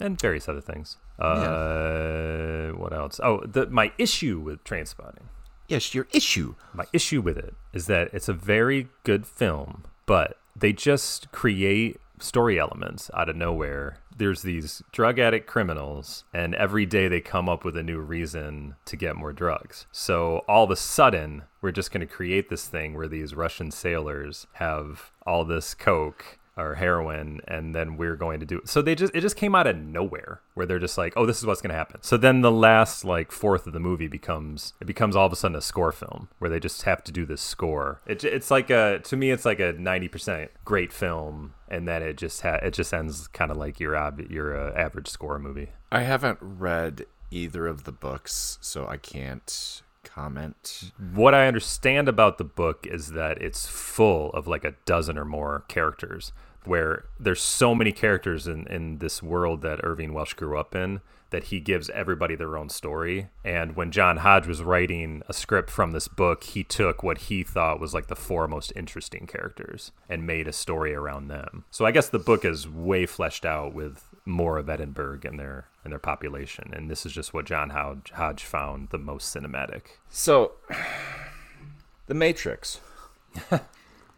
and various other things. Uh, what else? Oh, the my issue with Trainspotting. Yes, your issue. My issue with it is that it's a very good film, but they just create story elements out of nowhere. There's these drug addict criminals, and every day they come up with a new reason to get more drugs. So all of a sudden, we're just going to create this thing where these Russian sailors have all this coke or heroin and then we're going to do it. So they just it just came out of nowhere where they're just like, "Oh, this is what's going to happen." So then the last like fourth of the movie becomes it becomes all of a sudden a score film where they just have to do this score. It, it's like a to me it's like a 90% great film and then it just ha- it just ends kind of like your ab- your uh, average score movie. I haven't read either of the books, so I can't comment. What I understand about the book is that it's full of like a dozen or more characters where there's so many characters in, in this world that Irvine Welsh grew up in that he gives everybody their own story. And when John Hodge was writing a script from this book, he took what he thought was like the four most interesting characters and made a story around them. So I guess the book is way fleshed out with more of Edinburgh and their and their population. And this is just what John Hodge, Hodge found the most cinematic. So, The Matrix.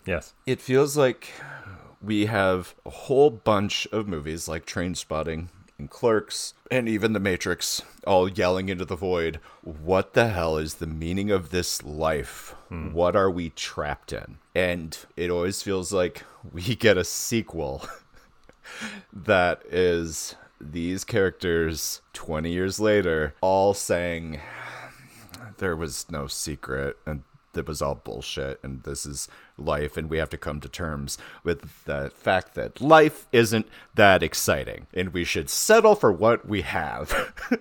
Yes. It feels like we have a whole bunch of movies like Trainspotting and Clerks and even The Matrix all yelling into the void. What the hell is the meaning of this life? Hmm. What are we trapped in? And it always feels like we get a sequel that is these characters 20 years later all saying there was no secret and it was all bullshit and this is life and we have to come to terms with the fact that life isn't that exciting and we should settle for what we have.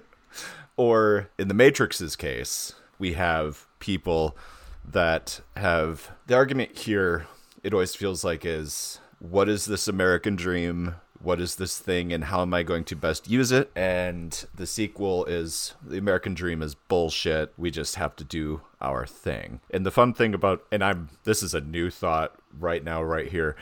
Or in the matrix's case we have people that have the argument here it always feels like is what is this american dream what is this thing and how am I going to best use it? And the sequel is the American dream is bullshit. We just have to do our thing. And the fun thing about and I'm this is a new thought right now right here.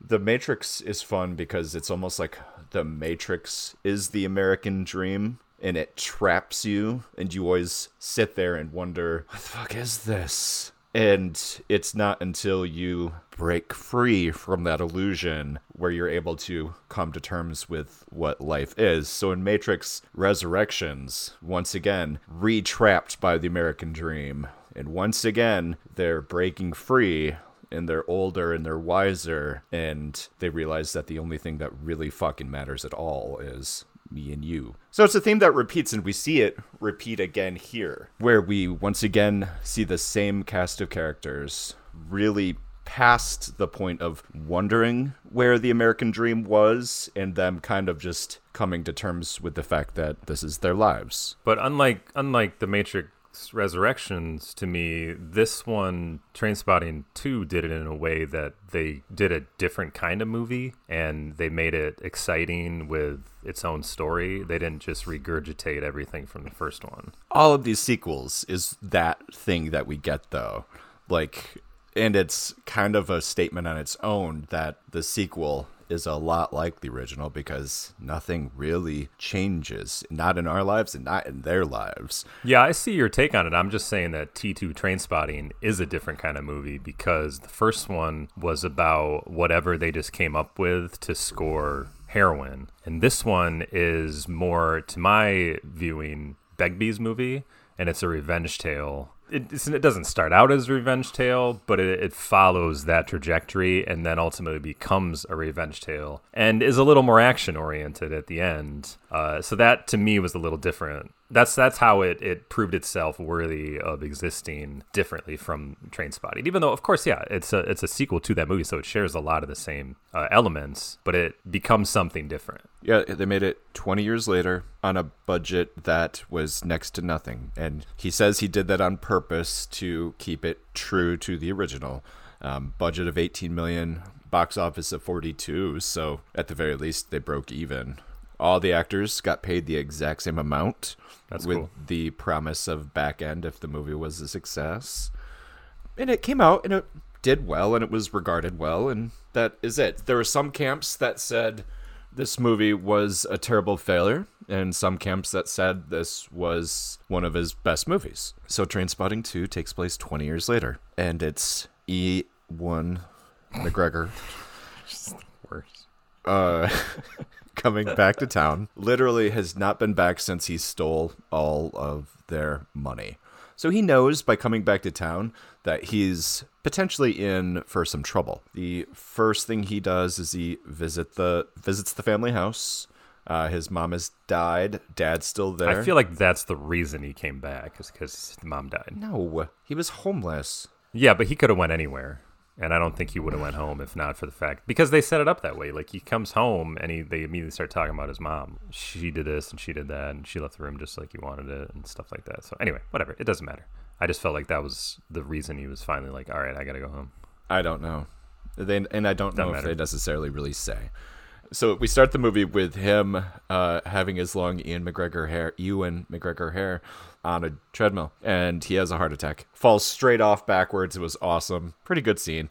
The Matrix is fun because it's almost like the Matrix is the American dream and it traps you and you always sit there and wonder what the fuck is this? And it's not until you break free from that illusion where you're able to come to terms with what life is. So in Matrix Resurrections, once again, re-trapped by the American dream. And once again, they're breaking free and they're older and they're wiser and they realize that the only thing that really fucking matters at all is me and you. So it's a theme that repeats, and we see it repeat again here, where we once again see the same cast of characters really past the point of wondering where the American dream was and them kind of just coming to terms with the fact that this is their lives. But unlike unlike the Matrix Resurrections, to me, this one, Trainspotting 2, did it in a way that they did a different kind of movie and they made it exciting with its own story. They didn't just regurgitate everything from the first one. All of these sequels is that thing that we get though. Like and it's kind of a statement on its own that the sequel is a lot like the original because nothing really changes, not in our lives and not in their lives. Yeah, I see your take on it. I'm just saying that T2 Trainspotting is a different kind of movie because the first one was about whatever they just came up with to score heroin. And this one is more, to my viewing, Begbie's movie, and it's a revenge tale it, it doesn't start out as a revenge tale, but it, it, follows that trajectory and then ultimately becomes a revenge tale and is a little more action oriented at the end. Uh, so that to me was a little different. That's that's how it, it proved itself worthy of existing differently from Train Trainspotting. Even though, of course, yeah, it's a it's a sequel to that movie, so it shares a lot of the same uh, elements, but it becomes something different. Yeah, they made it 20 years later on a budget that was next to nothing, and he says he did that on purpose to keep it true to the original. Um, budget of 18 million, box office of 42, so at the very least they broke even. All the actors got paid the exact same amount That's with cool. the promise of back end if the movie was a success. And it came out and it did well and it was regarded well and that is it. There were some camps that said This movie was a terrible failure, and some camps that said this was one of his best movies. So Trainspotting 2 takes place 20 years later, and it's Ewan McGregor Worse. uh, coming back to town. Literally has not been back since he stole all of their money. So he knows by coming back to town that he's potentially in for some trouble. The first thing he does is he visit the visits the family house. Uh, his mom has died. Dad's still there. I feel like that's the reason he came back, is because mom died. no, he was homeless. Yeah, but he could have went anywhere, and I don't think he would have went home if not for the fact because they set it up that way. Like he comes home and he they immediately start talking about his mom. She did this and she did that, and she left the room just like he wanted it and stuff like that. So anyway, whatever. It doesn't matter. I just felt like that was the reason he was finally like, all right, I gotta go home. I don't know. They, and I don't know Doesn't if matter. they necessarily really say. So we start the movie with him uh, having his long Ian McGregor hair, Ewan McGregor hair, on a treadmill, and he has a heart attack. Falls straight off backwards. It was awesome. Pretty good scene.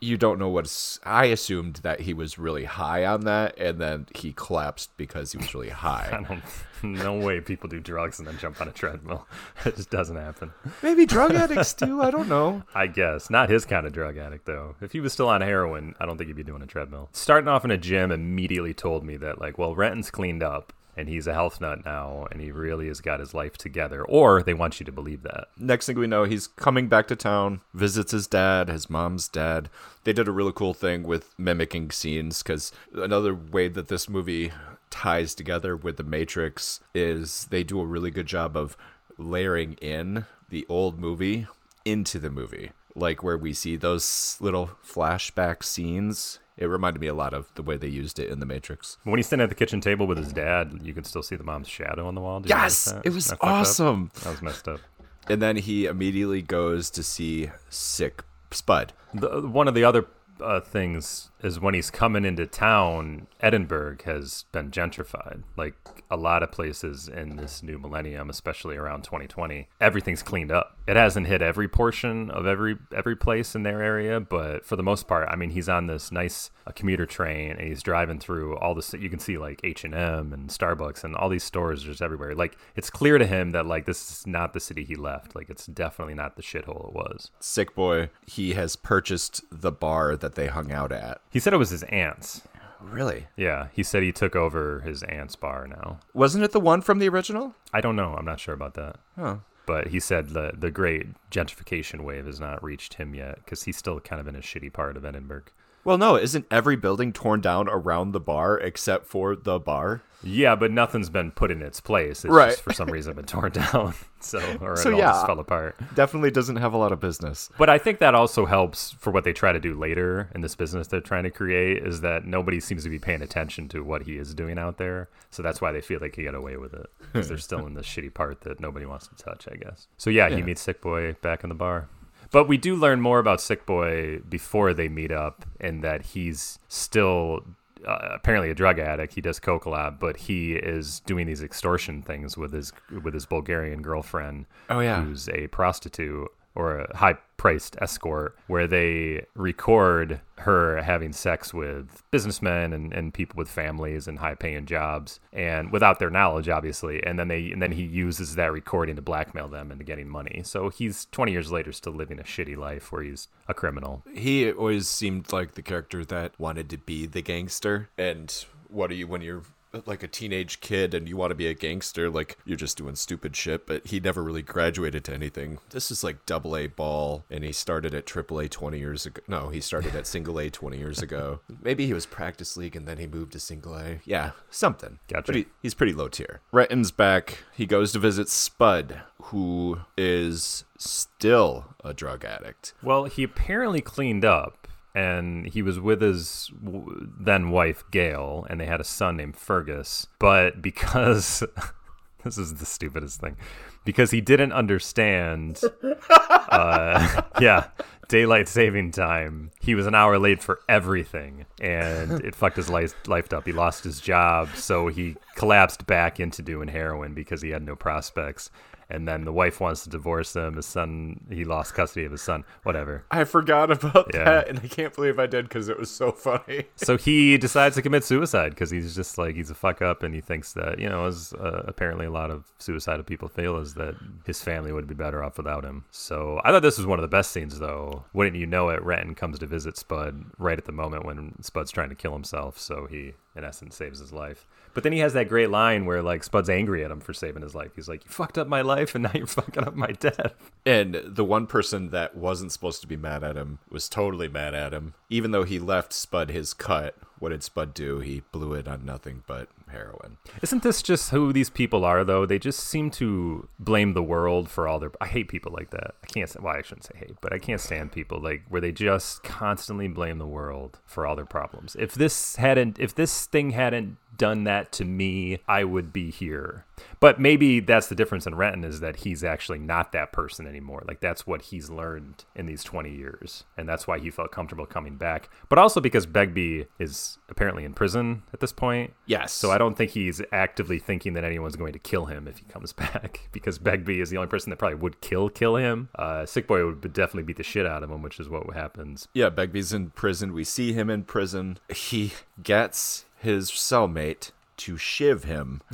You don't know what's. I assumed that he was really high on that, and then he collapsed because he was really high. No way people do drugs and then jump on a treadmill. It just doesn't happen. Maybe drug addicts do. I don't know. I guess not his kind of drug addict though. If he was still on heroin, I don't think he'd be doing a treadmill. Starting off in a gym immediately told me that like, well, Renton's cleaned up and he's a health nut now, and he really has got his life together. Or they want you to believe that. next thing we know, he's coming back to town, visits his dad, his mom's dad. They did a really cool thing with mimicking scenes because another way that this movie ties together with The Matrix is they do a really good job of layering in the old movie into the movie. Like where we see those little flashback scenes. It reminded me a lot of the way they used it in The Matrix. When he's sitting at the kitchen table with his dad, you can still see the mom's shadow on the wall. Did Yes! It was that awesome. That was messed up. And then he immediately goes to see Sick Spud. The, one of the other uh, things is when he's coming into town, Edinburgh has been gentrified. Like a lot of places in this new millennium, especially around 2020, everything's cleaned up. It hasn't hit every portion of every every place in their area, but for the most part, I mean, he's on this nice commuter train and he's driving through all this. You can see like H and M and Starbucks and all these stores just everywhere. Like it's clear to him that like this is not the city he left. Like it's definitely not the shithole it was. Sick Boy, he has purchased the bar that they hung out at. He said it was his aunt's. Really? Yeah, he said he took over his aunt's bar now. Wasn't it the one from the original? I don't know. I'm not sure about that. Huh. But he said the the great gentrification wave has not reached him yet because he's still kind of in a shitty part of Edinburgh. Well, no, isn't every building torn down around the bar except for the bar? Yeah, but nothing's been put in its place. It's Right. just for some reason been torn down. So or So, it all yeah. just fell apart. Definitely doesn't have a lot of business. But I think that also helps for what they try to do later in this business they're trying to create is that nobody seems to be paying attention to what he is doing out there. So that's why they feel they can get away with it. Because they're still in the shitty part that nobody wants to touch, I guess. So yeah, he meets Sick Boy back in the bar. But we do learn more about Sick Boy before they meet up, and that he's still uh, apparently a drug addict. He does coke a lot, but he is doing these extortion things with his with his Bulgarian girlfriend, Oh, yeah. who's a prostitute or a high priced escort, where they record her having sex with businessmen and, and people with families and high paying jobs and without their knowledge obviously. And then they and then he uses that recording to blackmail them into getting money. So he's 20 years later still living a shitty life where he's a criminal. He always seemed like the character that wanted to be the gangster. And what are you when you're like a teenage kid and you want to be a gangster? Like you're just doing stupid shit. But he never really graduated to anything. This is like double A ball, and he started at triple A 20 years ago. No, he started at single A 20 years ago. Maybe he was practice league and then he moved to single A. Yeah, something. Gotcha. But he, he's pretty low tier. Renton's back. He goes to visit Spud, who is still a drug addict. well he apparently cleaned up and he was with his then wife Gail and they had a son named Fergus. But because this is the stupidest thing. Because he didn't understand uh, yeah daylight saving time. He was an hour late for everything and it fucked his life, life up. He lost his job so he collapsed back into doing heroin because he had no prospects and then the wife wants to divorce him. His son, he lost custody of his son. Whatever. I forgot about Yeah. that, and I can't believe I did because it was so funny. So he decides to commit suicide because he's just like he's a fuck up, and he thinks that you know, as uh, apparently a lot of suicidal people feel, is that his family would be better off without him. So I thought this was one of the best scenes, though. Wouldn't you know it? Renton comes to visit Spud right at the moment when Spud's trying to kill himself, so he in essence saves his life. But then he has that great line where like Spud's angry at him for saving his life. He's like, "You fucked up my life, and now you're fucking up my death." And the one person that wasn't supposed to be mad at him was totally mad at him. Even though he left Spud his cut, what did Spud do? He blew it on nothing but heroin. Isn't this just who these people are, though? They just seem to blame the world for all their. I hate people like that. I can't. Well, I shouldn't say hate, but I can't stand people like where they just constantly blame the world for all their problems. If this hadn't, if this thing hadn't done that to me, I would be here. But maybe that's the difference in Renton is that he's actually not that person anymore. Like that's what he's learned in these 20 years. And that's why he felt comfortable coming back. But also because Begbie is apparently in prison at this point. Yes. So I don't think he's actively thinking that anyone's going to kill him if he comes back because Begbie is the only person that probably would kill kill him. Uh, Sick Boy would definitely beat the shit out of him, which is what happens. Yeah, Begbie's in prison. We see him in prison. He gets his cellmate to shiv him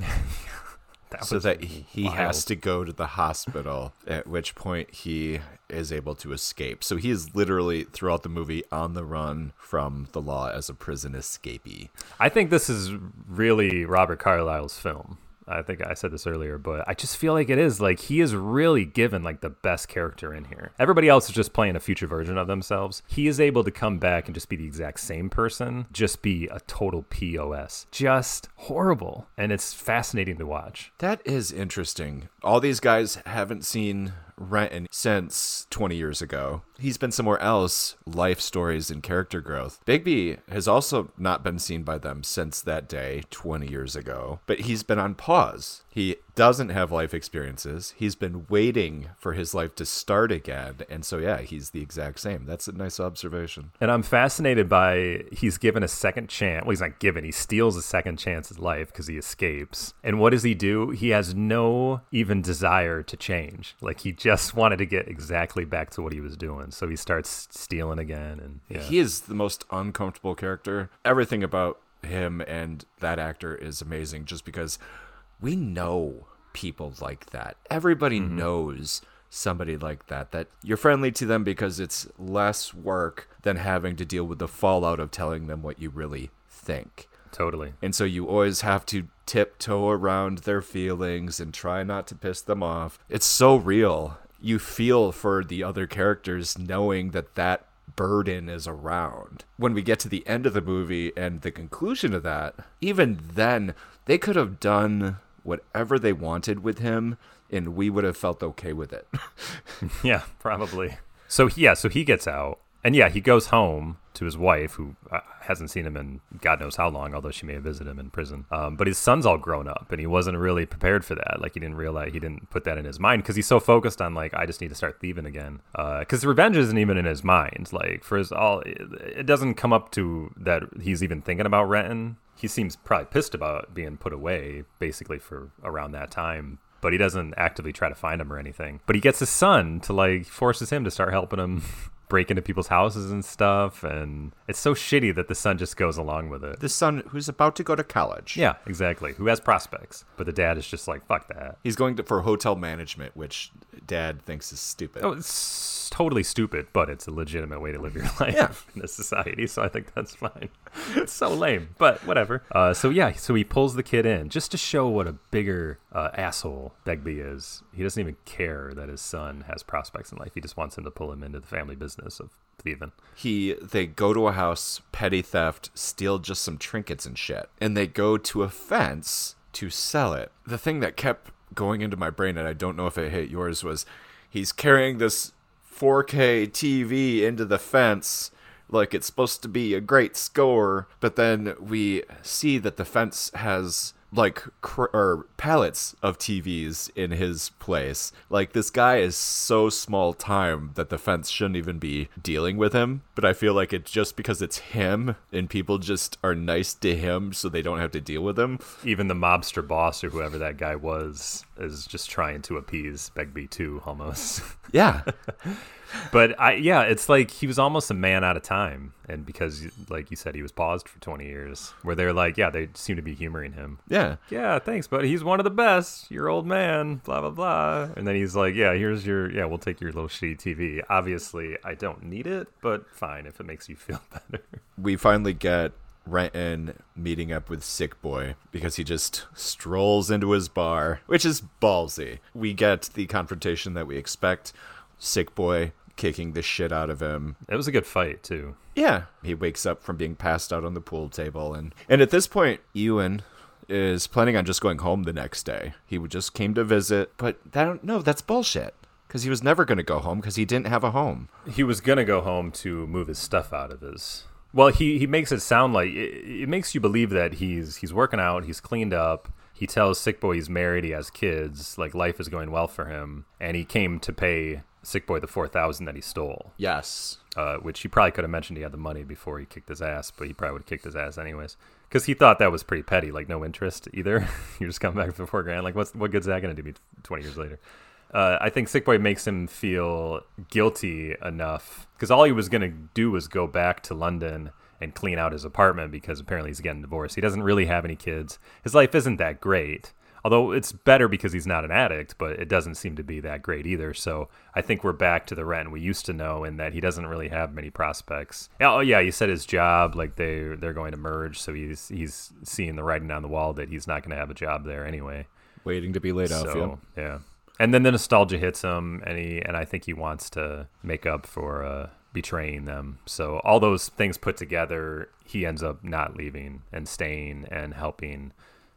That so that he wild. has to go to the hospital, at which point he is able to escape. So he is literally throughout the movie on the run from the law as a prison escapee. I think this is really Robert Carlyle's film. I think I said this earlier, but I just feel like it is like he is really given like the best character in here. Everybody else is just playing a future version of themselves. He is able to come back and just be the exact same person, just be a total POS. Just horrible. And it's fascinating to watch. That is interesting. All these guys haven't seen Renton since 20 years ago. He's been somewhere else, life stories and character growth. Begbie has also not been seen by them since that day 20 years ago, but he's been on pause. He doesn't have life experiences. He's been waiting for his life to start again. And so, yeah, he's the exact same. That's a nice observation. And I'm fascinated by he's given a second chance. Well, he's not given. He steals a second chance at life because he escapes. And what does he do? He has no even desire to change. Like he just wanted to get exactly back to what he was doing. So he starts stealing again. And yeah. He is the most uncomfortable character. Everything about him and that actor is amazing just because we know people like that. Everybody mm-hmm. knows somebody like that that you're friendly to them because it's less work than having to deal with the fallout of telling them what you really think. totally. And so you always have to tiptoe around their feelings and try not to piss them off. It's so real. You feel for the other characters knowing that that burden is around. When we get to the end of the movie and the conclusion of that, even then, they could have done whatever they wanted with him and we would have felt okay with it. Yeah, probably. So yeah, so he gets out, and yeah, he goes home to his wife, who hasn't seen him in God knows how long, although she may have visited him in prison. Um, but his son's all grown up, and he wasn't really prepared for that. Like he didn't realize he didn't put that in his mind because he's so focused on like I just need to start thieving again. Because revenge isn't even in his mind. Like for his all, it doesn't come up to that he's even thinking about Renton. He seems probably pissed about being put away, basically for around that time but he doesn't actively try to find him or anything. But he gets his son to like forces him to start helping him break into people's houses and stuff, and it's so shitty that the son just goes along with it. the son who's about to go to college. Yeah, exactly. Who has prospects, but the dad is just like fuck that. He's going to, for hotel management, which dad thinks is stupid. Oh, it's totally stupid, but it's a legitimate way to live your life Yeah. in this society. So I think that's fine. It's so lame, but whatever. Uh, so yeah, so he pulls the kid in just to show what a bigger uh, asshole Begbie is. He doesn't even care that his son has prospects in life. He just wants him to pull him into the family business of thieving. he they go to a house petty theft steal just some trinkets and shit and they go to a fence to sell it the thing that kept going into my brain and i don't know if it hit yours was he's carrying this 4k tv into the fence like it's supposed to be a great score but then we see that the fence has like cr- or pallets of TVs in his place. Like this guy is so small time that the fence shouldn't even be dealing with him. But I feel like it's just because it's him and people just are nice to him so they don't have to deal with him. Even the mobster boss or whoever that guy was is just trying to appease Begbie too, almost. Yeah. but I yeah, it's like he was almost a man out of time, and because like you said, he was paused for twenty years, where they're like, yeah, they seem to be humoring him. Yeah. Yeah, thanks, but he's one of the best. Your old man, blah blah blah, and then he's like, yeah, here's your yeah, we'll take your little shitty TV. Obviously, I don't need it, but fine if it makes you feel better. We finally get Renton meeting up with Sick Boy because he just strolls into his bar, which is ballsy. We get the confrontation that we expect. Sick Boy kicking the shit out of him. It was a good fight too. Yeah, he wakes up from being passed out on the pool table and and at this point Ewan is planning on just going home the next day. He just came to visit, but that no, that's bullshit. Because he was never going to go home because he didn't have a home. He was gonna go home to move his stuff out of his. Well, he he makes it sound like it, it makes you believe that he's he's working out, he's cleaned up. He tells Sick Boy he's married, he has kids, like life is going well for him, and he came to pay Sick Boy the four thousand that he stole. Yes. Uh, which he probably could have mentioned he had the money before he kicked his ass, but he probably would have kicked his ass anyways. Because he thought that was pretty petty, like no interest either. You're just come back for four grand. Like, what's what good's that going to do me twenty years later? Uh, I think Sick Boy makes him feel guilty enough because all he was going to do was go back to London and clean out his apartment because apparently he's getting divorced. He doesn't really have any kids. His life isn't that great. Although it's better because he's not an addict, but it doesn't seem to be that great either. So I think we're back to the Ren we used to know in that he doesn't really have many prospects. Oh yeah, you said his job, like they they're going to merge, so he's he's seeing the writing on the wall that he's not going to have a job there anyway. Waiting to be laid off. So yeah, and then the nostalgia hits him, and he and I think he wants to make up for uh, betraying them. So all those things put together, he ends up not leaving and staying and helping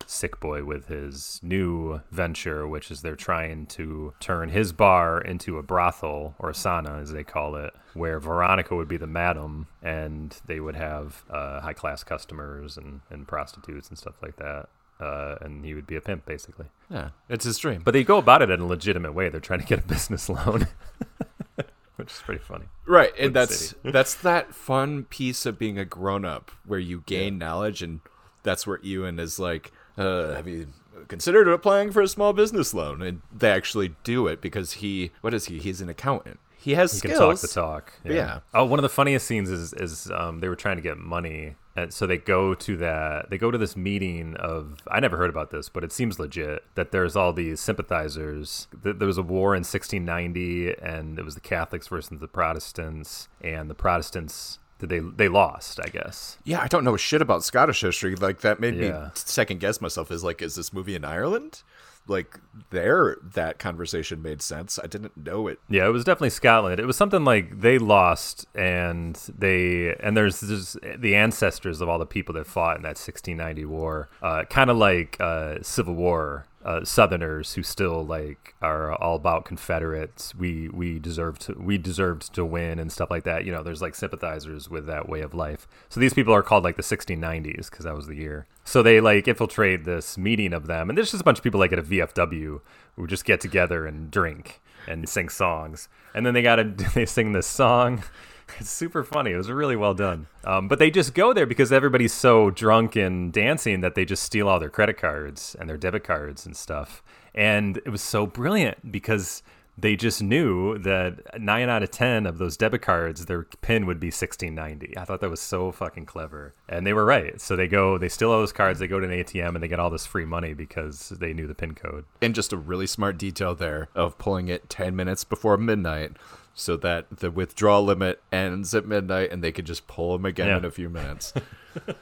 Sick Boy with his new venture, which is they're trying to turn his bar into a brothel or a sauna, as they call it, where Veronica would be the madam and they would have uh, high class customers and, and prostitutes and stuff like that. Uh, and he would be a pimp, basically. Yeah, it's his dream. But they go about it in a legitimate way. They're trying to get a business loan. Which is pretty funny, right? And that's that's that fun piece of being a grown up where you gain yeah. knowledge, and that's where Ewan is like, uh, have you considered applying for a small business loan? And they actually do it because he, what is he? He's an accountant. He has he skills. can talk the talk. Yeah. yeah. Oh, one of the funniest scenes is is um, they were trying to get money, and so they go to that. They go to this meeting of. I never heard about this, but it seems legit that there's all these sympathizers. There was a war in 1690, and it was the Catholics versus the Protestants, and the Protestants that they they lost, I guess. Yeah, I don't know a shit about Scottish history. Like that made Yeah. me second guess myself. Is like, is this movie in Ireland? Like there, that conversation made sense. I didn't know it. Yeah, it was definitely Scotland. It was something like they lost, and they and there's just the ancestors of all the people that fought in that 1690 war, uh, kind of like uh, Civil War. Uh, Southerners who still like are all about Confederates. We we deserve to we deserved to win and stuff like that. You know, there's like sympathizers with that way of life. So these people are called like the 1690s because that was the year. So they like infiltrate this meeting of them, and there's just a bunch of people like at a VFW who just get together and drink and sing songs, and then they gotta they sing this song. It's super funny. It was really well done. Um, but they just go there because everybody's so drunk and dancing that they just steal all their credit cards and their debit cards and stuff. And it was so brilliant because they just knew that nine out of ten of those debit cards, their pin would be sixteen ninety. I thought that was so fucking clever, and they were right. So they go, they steal all those cards, they go to an ATM, and they get all this free money because they knew the pin code. And just a really smart detail there of pulling it ten minutes before midnight, so that the withdrawal limit ends at midnight, and they could just pull them again Yeah. in a few minutes. it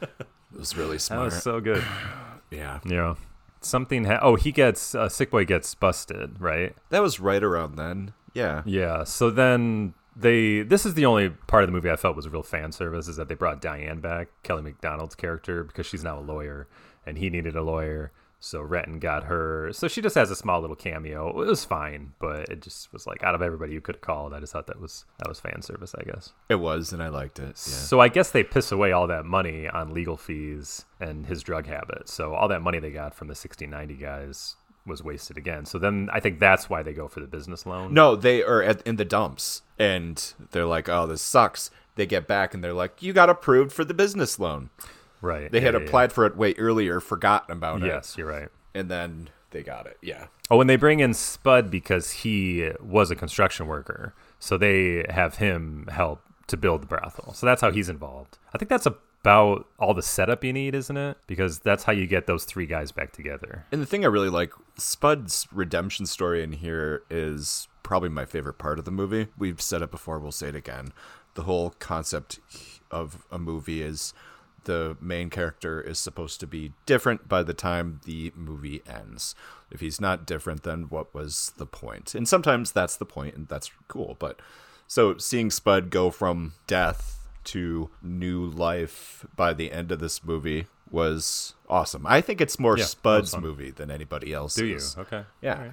was really smart. That was so good. yeah, Yeah. Something. Ha- oh, he gets uh, sick boy gets busted, right? that was right around then. Yeah, Yeah. So then they. This is the only part of the movie I felt was a real fan service is that they brought Diane back, Kelly Macdonald's character, because she's now a lawyer, and he needed a lawyer. So Renton got her. So she just has a small little cameo. It was fine, but it just was like out of everybody you could have called, I just thought that was that was fan service, I guess. It was, and I liked it. Yeah. So I guess they piss away all that money on legal fees and his drug habit. So all that money they got from the 1690 guys was wasted again. So then I think that's why they go for the business loan. No, they are at, in the dumps, and they're like, "Oh, this sucks." They get back, and they're like, "You got approved for the business loan." Right. They Yeah, had yeah, applied for it way earlier, forgotten about it. Yes, you're right. and then they got it. Yeah. Oh, and they bring in Spud because he was a construction worker. So they have him help to build the brothel. So that's how he's involved. I think that's about all the setup you need, isn't it? Because that's how you get those three guys back together. And the thing I really like, Spud's redemption story in here is probably my favorite part of the movie. We've said it before, we'll say it again. The whole concept of a movie is the main character is supposed to be different by the time the movie ends. If he's not different, then what was the point? And sometimes that's the point, and that's cool. But so seeing Spud go from death to new life by the end of this movie was awesome. I think it's more Yeah, Spud's movie than anybody else's. Do you? Okay. Yeah.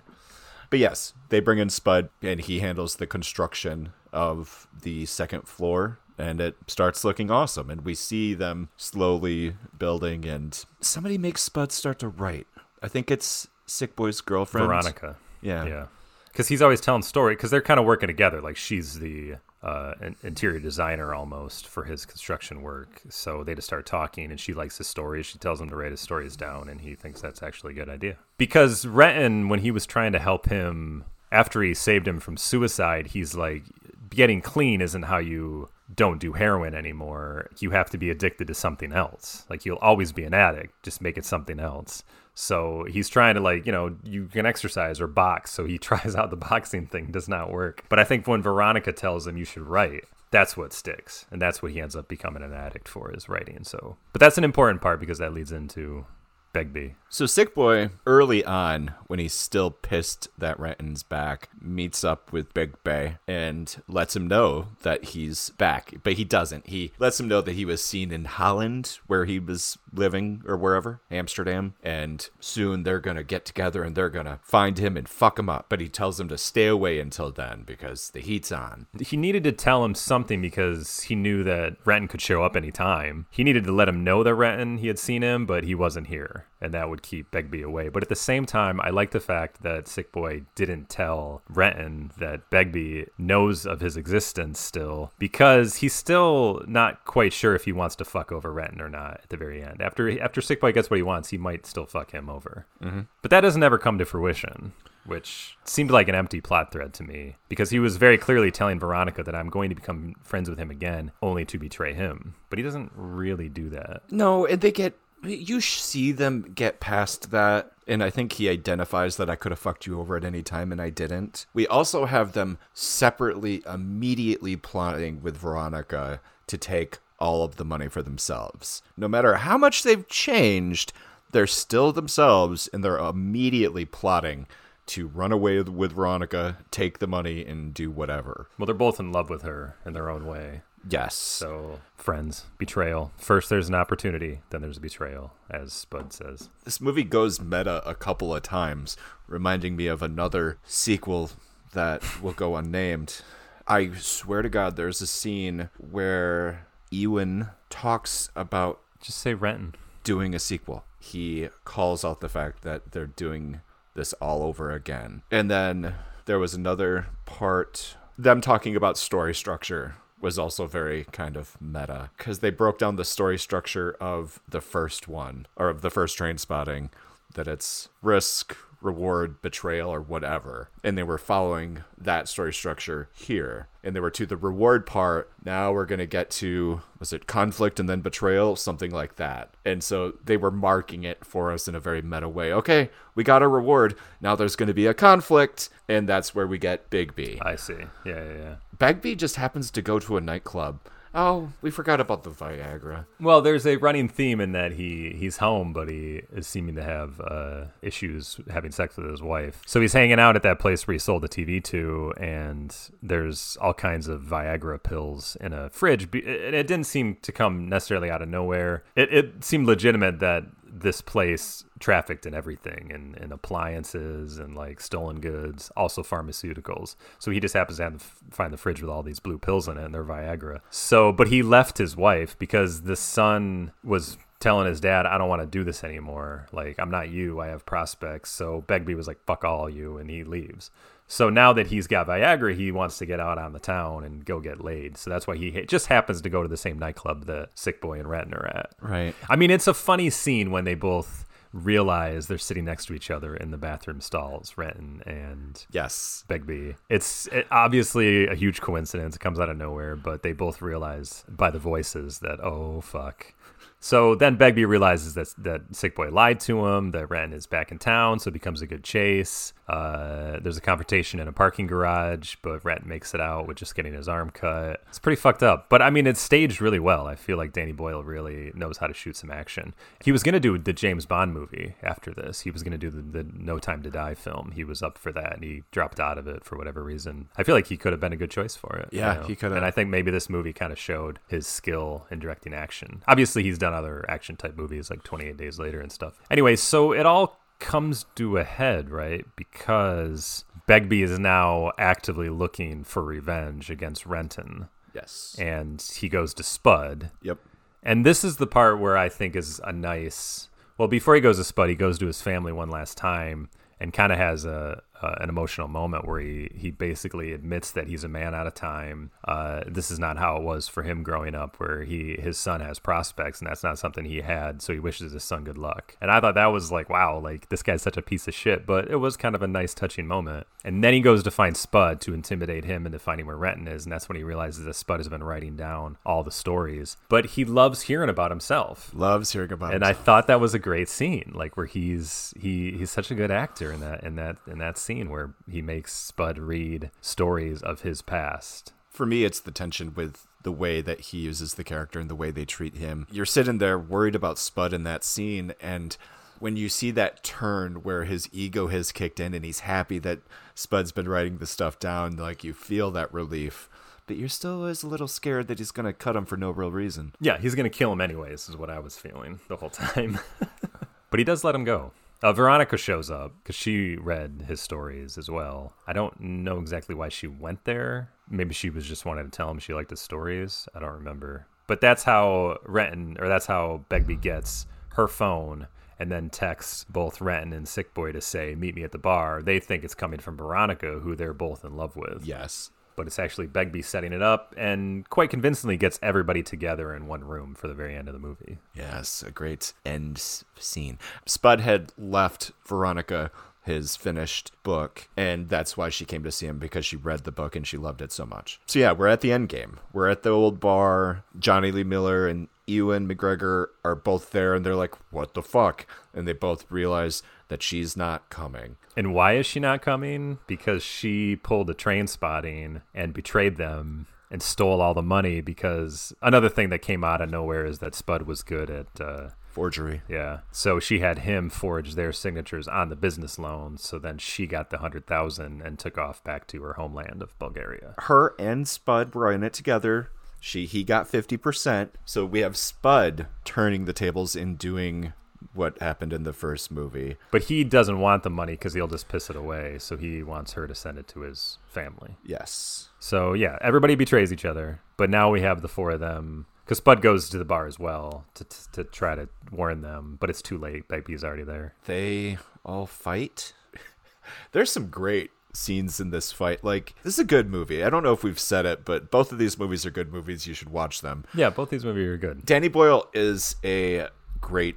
But yes, they bring in Spud and he handles the construction of the second floor and it starts looking awesome and we see them slowly building and somebody makes Spud start to write. I think it's Sick Boy's girlfriend. Veronica. Yeah. Yeah. Because he's always telling story. Because they're kind of working together. Like she's the uh, interior designer almost for his construction work. So they just start talking, and she likes his stories. She tells him to write his stories down, and he thinks that's actually a good idea. Because Renton, when he was trying to help him after he saved him from suicide, he's like, getting clean isn't how you don't do heroin anymore. You have to be addicted to something else. Like you'll always be an addict, just make it something else. So he's trying to like, you know, you can exercise or box. So he tries out the boxing thing, does not work. But I think when Veronica tells him you should write, that's what sticks. And that's what he ends up becoming an addict for is writing. So but that's an important part because that leads into Begbie. So Sick Boy, early on, when he's still pissed that Renton's back, meets up with Begbie and lets him know that he's back. But he doesn't. He lets him know that he was seen in Holland, where he was living, or wherever, Amsterdam. And soon they're going to get together and they're going to find him and fuck him up. But he tells them to stay away until then because the heat's on. he needed to tell him something because he knew that Renton could show up anytime. He needed to let him know that Renton he had seen him, but he wasn't here, and that would keep Begbie away. But at the same time, I like the fact that Sick Boy didn't tell Renton that Begbie knows of his existence still because he's still not quite sure if he wants to fuck over Renton or not at the very end. After after Sick Boy gets what he wants, he might still fuck him over. Mm-hmm. But that doesn't ever come to fruition which seemed like an empty plot thread to me because he was very clearly telling Veronica that I'm going to become friends with him again only to betray him. But he doesn't really do that. No, and they get you see them get past that and I think he identifies that I could have fucked you over at any time and I didn't. We also have them separately immediately plotting with Veronica to take all of the money for themselves. No matter how much they've changed, they're still themselves and they're immediately plotting to run away with- Veronica, take the money and do whatever. Well, they're both in love with her in their own way. Yes. So, friends, betrayal. First there's an opportunity, then there's a betrayal, as Spud says. This movie goes meta a couple of times, reminding me of another sequel that will go unnamed. I swear to God, there's a scene where Ewan talks about Just say Renton. doing a sequel. He calls out the fact that they're doing this all over again. And then there was another part, them talking about story structure was also very kind of meta because they broke down the story structure of the first one or of the first Trainspotting that it's risk, reward, betrayal, or whatever. And they were following that story structure here. And they were to the reward part. Now we're going to get to, was it conflict and then betrayal? Something like that. And so they were marking it for us in a very meta way. Okay, we got a reward. Now there's going to be a conflict. And that's where we get Begbie. I see. Yeah, yeah, yeah. Begbie just happens to go to a nightclub. Oh, we forgot about the Viagra. Well, there's a running theme in that he he's home, but he is seeming to have uh, issues having sex with his wife. So he's hanging out at that place where he sold the TV to, and there's all kinds of Viagra pills in a fridge. And it didn't seem to come necessarily out of nowhere. It, it seemed legitimate that this place trafficked in everything and, and appliances and like stolen goods, also pharmaceuticals. So he just happens to have, find the fridge with all these blue pills in it and they're Viagra. So, but he left his wife because the son was telling his dad, I don't want to do this anymore. Like, I'm not you. I have prospects. So Begbie was like, fuck all you. And he leaves. So now that he's got Viagra, he wants to get out on the town and go get laid. So that's why he just happens to go to the same nightclub that Sick Boy and Renton are at. Right. I mean, it's a funny scene when they both realize they're sitting next to each other in the bathroom stalls, Renton and Yes. Begbie. It's it, obviously a huge coincidence. It comes out of nowhere, but they both realize by the voices that, oh, fuck. So then Begbie realizes that that Sick Boy lied to him, that Renton is back in town, so it becomes a good chase. Uh, there's a confrontation in a parking garage, but Renton makes it out with just getting his arm cut. It's pretty fucked up, but I mean, it's staged really well. I feel like Danny Boyle really knows how to shoot some action. He was going to do the James Bond movie after this. He was going to do the, the No Time to Die film. He was up for that, and he dropped out of it for whatever reason. I feel like he could have been a good choice for it. Yeah, he coulda. And I think maybe this movie kind of showed his skill in directing action. Obviously, he's done other action type movies like 28 Days Later and stuff. Anyway, so it all comes to a head, right? Because Begbie is now actively looking for revenge against Renton, Yes. and he goes to Spud. Yep. And this is the part where I think is a nice. Well, before he goes to Spud, he goes to his family one last time and kind of has a uh, an emotional moment where he he basically admits that he's a man out of time. Uh, this is not how it was for him growing up, where he his son has prospects and that's not something he had. So he wishes his son good luck. And I thought that was like, wow, like this guy's such a piece of shit. But it was kind of a nice, touching moment. And then he goes to find Spud to intimidate him into finding where Renton is, and that's when he realizes that Spud has been writing down all the stories. But he loves hearing about himself Loves hearing about himself. and I thought that was a great scene, like where he's he he's such a good actor in that in that in that scene where he makes Spud read stories of his past. for me it's the tension with the way that he uses the character and the way they treat him you're sitting there worried about spud in that scene and when you see that turn where his ego has kicked in and he's happy that spud's been writing the stuff down like you feel that relief but you're still always a little scared that he's going to cut him for no real reason Yeah, he's gonna kill him anyways, is what I was feeling the whole time. but he does let him go. Uh, Veronica shows up because she read his stories as well. I don't know exactly why she went there. Maybe she was just wanting to tell him she liked his stories. I don't remember. But that's how Renton, or that's how Begbie gets her phone and then texts both Renton and Sick Boy to say, meet me at the bar. They think it's coming from Veronica, who they're both in love with yes but it's actually Begbie setting it up and quite convincingly gets everybody together in one room for the very end of the movie. Yes, a great end scene. Spud had left Veronica his finished book, and that's why she came to see him because she read the book and she loved it so much. So yeah, we're at the end game. We're at the old bar. Jonny Lee Miller and Ewan McGregor are both there, and they're like, "What the fuck?" And they both realize that she's not coming. And why is she not coming? Because she pulled a Trainspotting and betrayed them and stole all the money because another thing that came out of nowhere is that Spud was good at uh, Forgery. yeah. So she had him forge their signatures on the business loan. So then she got the hundred thousand and took off back to her homeland of Bulgaria. Her and Spud were in it together. She he got fifty percent. So we have Spud turning the tables and doing what happened in the first movie. But he doesn't want the money because he'll just piss it away. So he wants her to send it to his family. Yes. So yeah, everybody betrays each other. But now we have the four of them because Spud goes to the bar as well to, to to try to warn them, but it's too late. Begbie's already there. They all fight. There's some great scenes in this fight. Like this is a good movie. I don't know if we've said it, but both of these movies are good movies. You should watch them. Yeah, both these movies are good. Danny Boyle is a great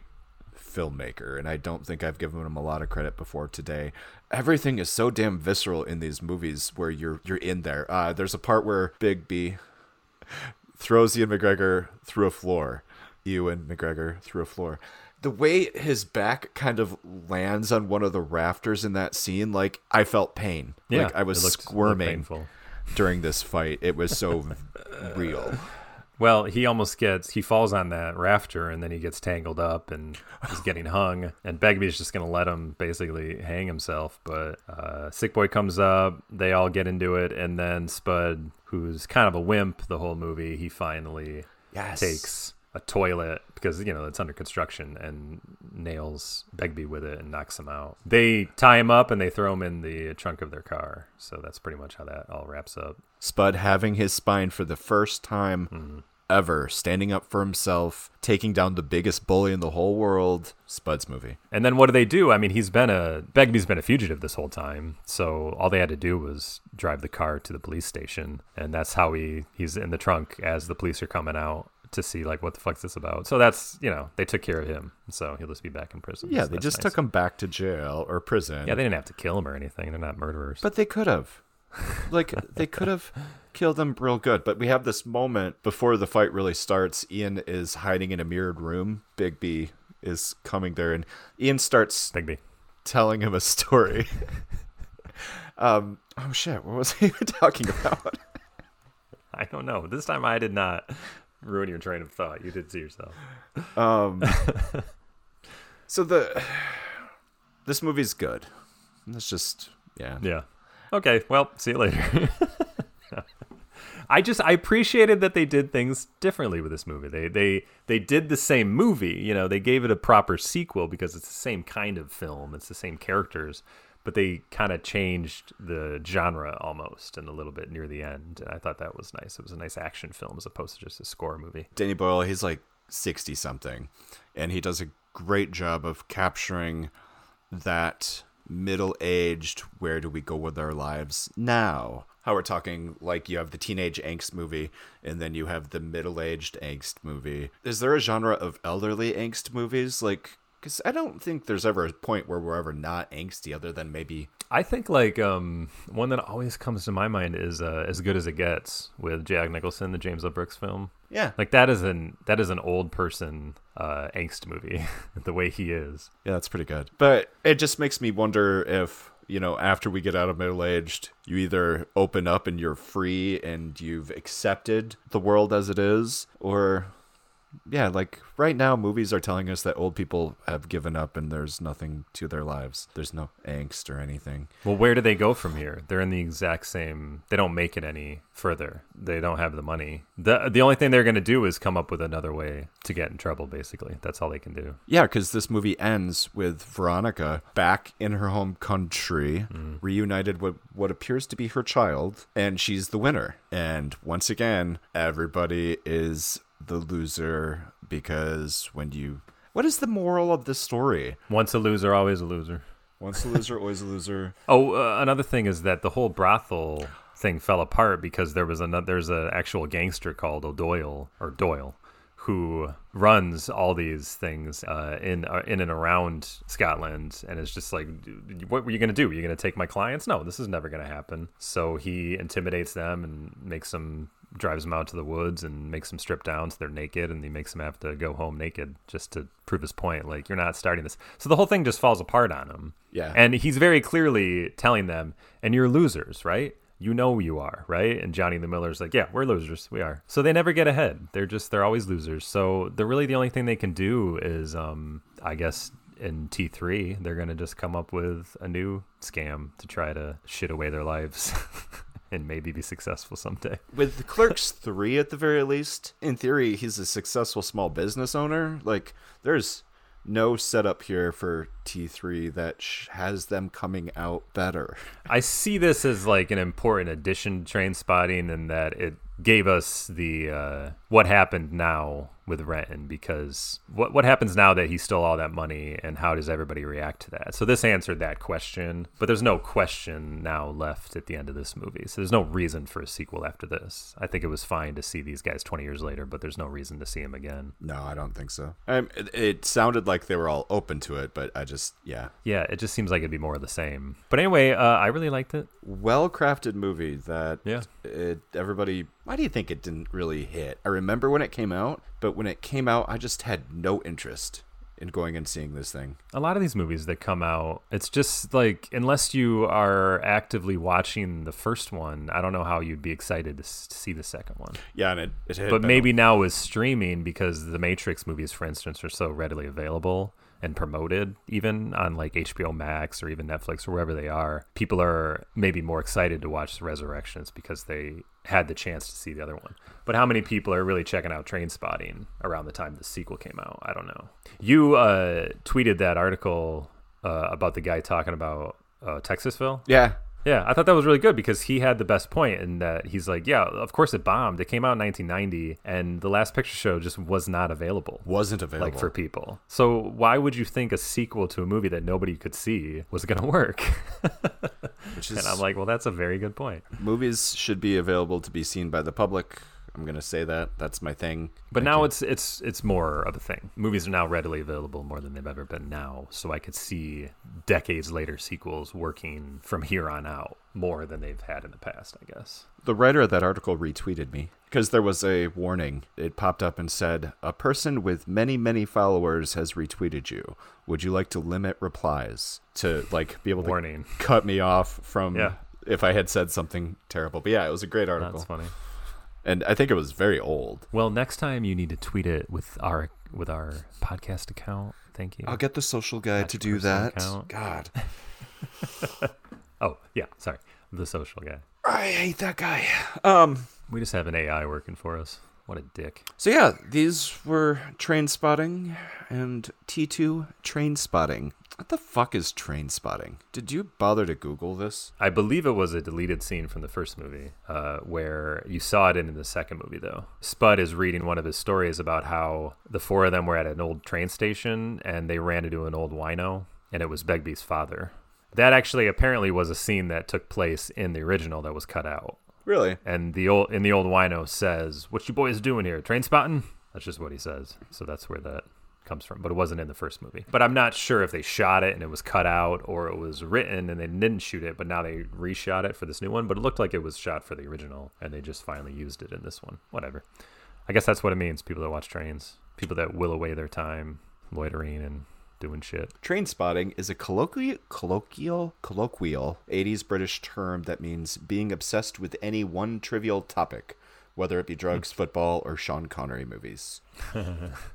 filmmaker, and I don't think I've given him a lot of credit before today. Everything is so damn visceral in these movies where you're you're in there. Uh, there's a part where Begbie throws Ian McGregor through a floor. Ewan McGregor through a floor. The way his back kind of lands on one of the rafters in that scene, like I felt pain. Yeah, like I was it looked- it looked squirming during this fight. It was so real. Well, he almost gets he falls on that rafter and then he gets tangled up and he's getting hung. And Begbie is just gonna let him basically hang himself. But uh, Sick Boy comes up, they all get into it, and then Spud, who's kind of a wimp the whole movie, he finally Yes. takes a toilet because you know it's under construction and nails Begbie with it and knocks him out. They tie him up and they throw him in the trunk of their car. So that's pretty much how that all wraps up. Spud having his spine for the first time Mm-hmm. ever, standing up for himself, taking down the biggest bully in the whole world. Spud's movie. And then what do they do? I mean, he's been a Begbie's been a fugitive this whole time. So all they had to do was drive the car to the police station, and that's how he he's in the trunk as the police are coming out to see like what the fuck's this about. So that's you know they took care of him, so he'll just be back in prison. Yeah, So they just nice. took him back to jail or prison. Yeah, they didn't have to kill him or anything. They're not murderers. But they could have. Like they could have killed him real good. But we have this moment before the fight really starts. Ewan is hiding in a mirrored room. Begbie is coming there, and Ewan starts Begbie. telling him a story. um. Oh shit! What was he talking about? I don't know. This time I did not ruin your train of thought. You did to yourself. Um. so the this movie's good. It's just yeah. Yeah. Okay. Well, see you later. I just I appreciated that they did things differently with this movie. They they they did the same movie, you know, they gave it a proper sequel because it's the same kind of film, it's the same characters, but they kind of changed the genre almost and a little bit near the end. And I thought that was nice. It was a nice action film as opposed to just a score movie. Danny Boyle, he's like 60 something, and he does a great job of capturing that middle aged, where do we go with our lives now? How we're talking like you have the teenage angst movie, and then you have the middle aged angst movie. Is there a genre of elderly angst movies? Like, because I don't think there's ever a point where we're ever not angsty, other than maybe. I think like um one that always comes to my mind is uh, as good as it gets with Jack Nicholson, the James L. Brooks film. Yeah. Like that is an that is an old person uh, angst movie, the way he is. Yeah, that's pretty good. But it just makes me wonder if, you know, after we get out of middle aged, you either open up and you're free and you've accepted the world as it is, or yeah, like right now movies are telling us that old people have given up and there's nothing to their lives. There's no angst or anything. Well, where do they go from here? They're in the exact same. They don't make it any further. They don't have the money. the The only thing they're going to do is come up with another way to get in trouble. Basically, that's all they can do. Yeah, because this movie ends with Veronica back in her home country, mm. reunited with what appears to be her child, and she's the winner. And once again, everybody is the loser because when you. What is the moral of this story? Once a loser, always a loser. Once a loser, always a loser. Oh, uh, another thing is that the whole brothel thing fell apart because there was another. There's an actual gangster called O'Doyle or Doyle, who runs all these things uh, in uh, in and around Scotland, and it's just like, what were you gonna do? Were you gonna take my clients? No, this is never gonna happen. So he intimidates them and makes them drives them out to the woods and makes them strip down so they're naked and he makes them have to go home naked just to prove his point like you're not starting this so the whole thing just falls apart on him Yeah. and he's very clearly telling them, and you're losers, right? You know you are, right? And Jonny Lee Miller's like, yeah, we're losers. We are. So they never get ahead. They're just, they're always losers. So they're really the only thing they can do is, um, I guess, in T3, they're going to just come up with a new scam to try to shit away their lives and maybe be successful someday. with Clerks 3 at the very least, in theory, he's a successful small business owner. Like, there's no setup here for T3 that sh- has them coming out better. I see this as like an important addition to Trainspotting and that it gave us the uh, what happened now with Renton because what what happens now that he stole all that money and how does everybody react to that? So this answered that question, but there's no question now left at the end of this movie. So there's no reason for a sequel after this. I think it was fine to see these guys 20 years later, but there's no reason to see them again. No, I don't think so. Um, it, it sounded like they were all open to it, but I just, yeah. Yeah, it just seems like it'd be more of the same. But anyway, uh, I really liked it. Well crafted movie that Yeah. it, everybody. Why do you think it didn't really hit? I remember when it came out, but when it came out, I just had no interest in going and seeing this thing. a lot of these movies that come out it's just like unless you are actively watching the first one i don't know how you'd be excited to s- see the second one Yeah, and it, it hit. but maybe now with streaming because the matrix movies for instance are so readily available and promoted even on like HBO Max or even Netflix or wherever they are, people are maybe more excited to watch the Resurrections because they had the chance to see the other one. But how many people are really checking out Trainspotting around the time the sequel came out? I don't know. You uh, tweeted that article uh, about the guy talking about uh, Texasville. Yeah. Yeah, I thought that was really good because he had the best point in that he's like, yeah, of course it bombed. It came out in 1990, and the Last Picture Show just was not available. Wasn't available. Like for people. So why would you think a sequel to a movie that nobody could see was going to work? Which is, and I'm like, well, that's a very good point. movies should be available to be seen by the public. I'm gonna say that. That's my thing. But now it's it's it's more of a thing. Movies are now readily available more than they've ever been now, so I could see decades later sequels working from here on out more than they've had in the past, I guess. The writer of that article retweeted me because there was a warning. It popped up and said, "A person with many, many followers has retweeted you. Would you like to limit replies to like be able to Warning. cut me off from Yeah. if I had said something terrible?" But yeah, it was a great article, That's funny. And I think it was very old. Well, next time you need to tweet it with our with our podcast account. Thank you. I'll get the social guy That's to do that. account. God, Oh, yeah, sorry. The social guy. I hate that guy. Um. We just have an AI working for us. What a dick. So yeah, these were Trainspotting and T2 Trainspotting. What the fuck is train spotting? Did you bother to Google this? I believe it was a deleted scene from the first movie, uh, where you saw it in the second movie, though. Spud is reading one of his stories about how the four of them were at an old train station and they ran into an old wino, and it was Begbie's father. That actually apparently was a scene that took place in the original that was cut out. Really? And the old in the old wino says, "What you boys doing here? Train spotting?" That's just what he says. So that's where that comes from. But it wasn't in the first movie. But I'm not sure if they shot it and it was cut out or it was written and they didn't shoot it, but now they reshot it for this new one. But it looked like it was shot for the original and they just finally used it in this one. Whatever. I guess that's what it means. People that watch trains, people that will away their time loitering and doing shit. Train spotting is a colloquial, colloquial, colloquial 80s British term that means being obsessed with any one trivial topic, whether it be drugs, hmm. football, or Sean Connery movies.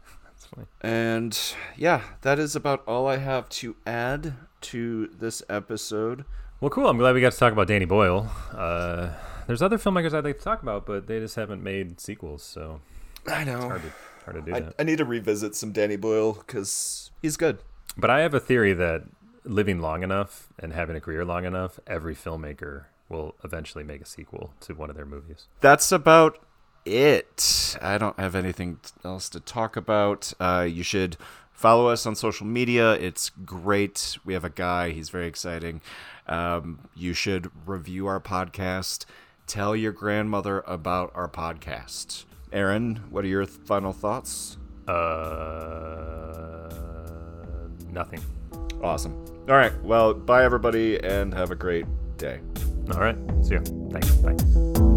Funny. And yeah, that is about all I have to add to this episode. Well, cool. I'm glad we got to talk about Danny Boyle. Uh, there's other filmmakers I'd like to talk about, but they just haven't made sequels, so I know. hard to hard to do I, that. I need to revisit some Danny Boyle because he's good. But I have a theory that living long enough and having a career long enough, every filmmaker will eventually make a sequel to one of their movies. That's about it. I don't have anything else to talk about. Uh, you should follow us on social media. It's great. We have a guy, he's very exciting. Um, you should review our podcast. Tell your grandmother about our podcast. Aaron, what are your th- final thoughts? Uh, nothing. Awesome. All right. Well, bye, everybody, and have a great day. All right. See ya. Thanks. Bye.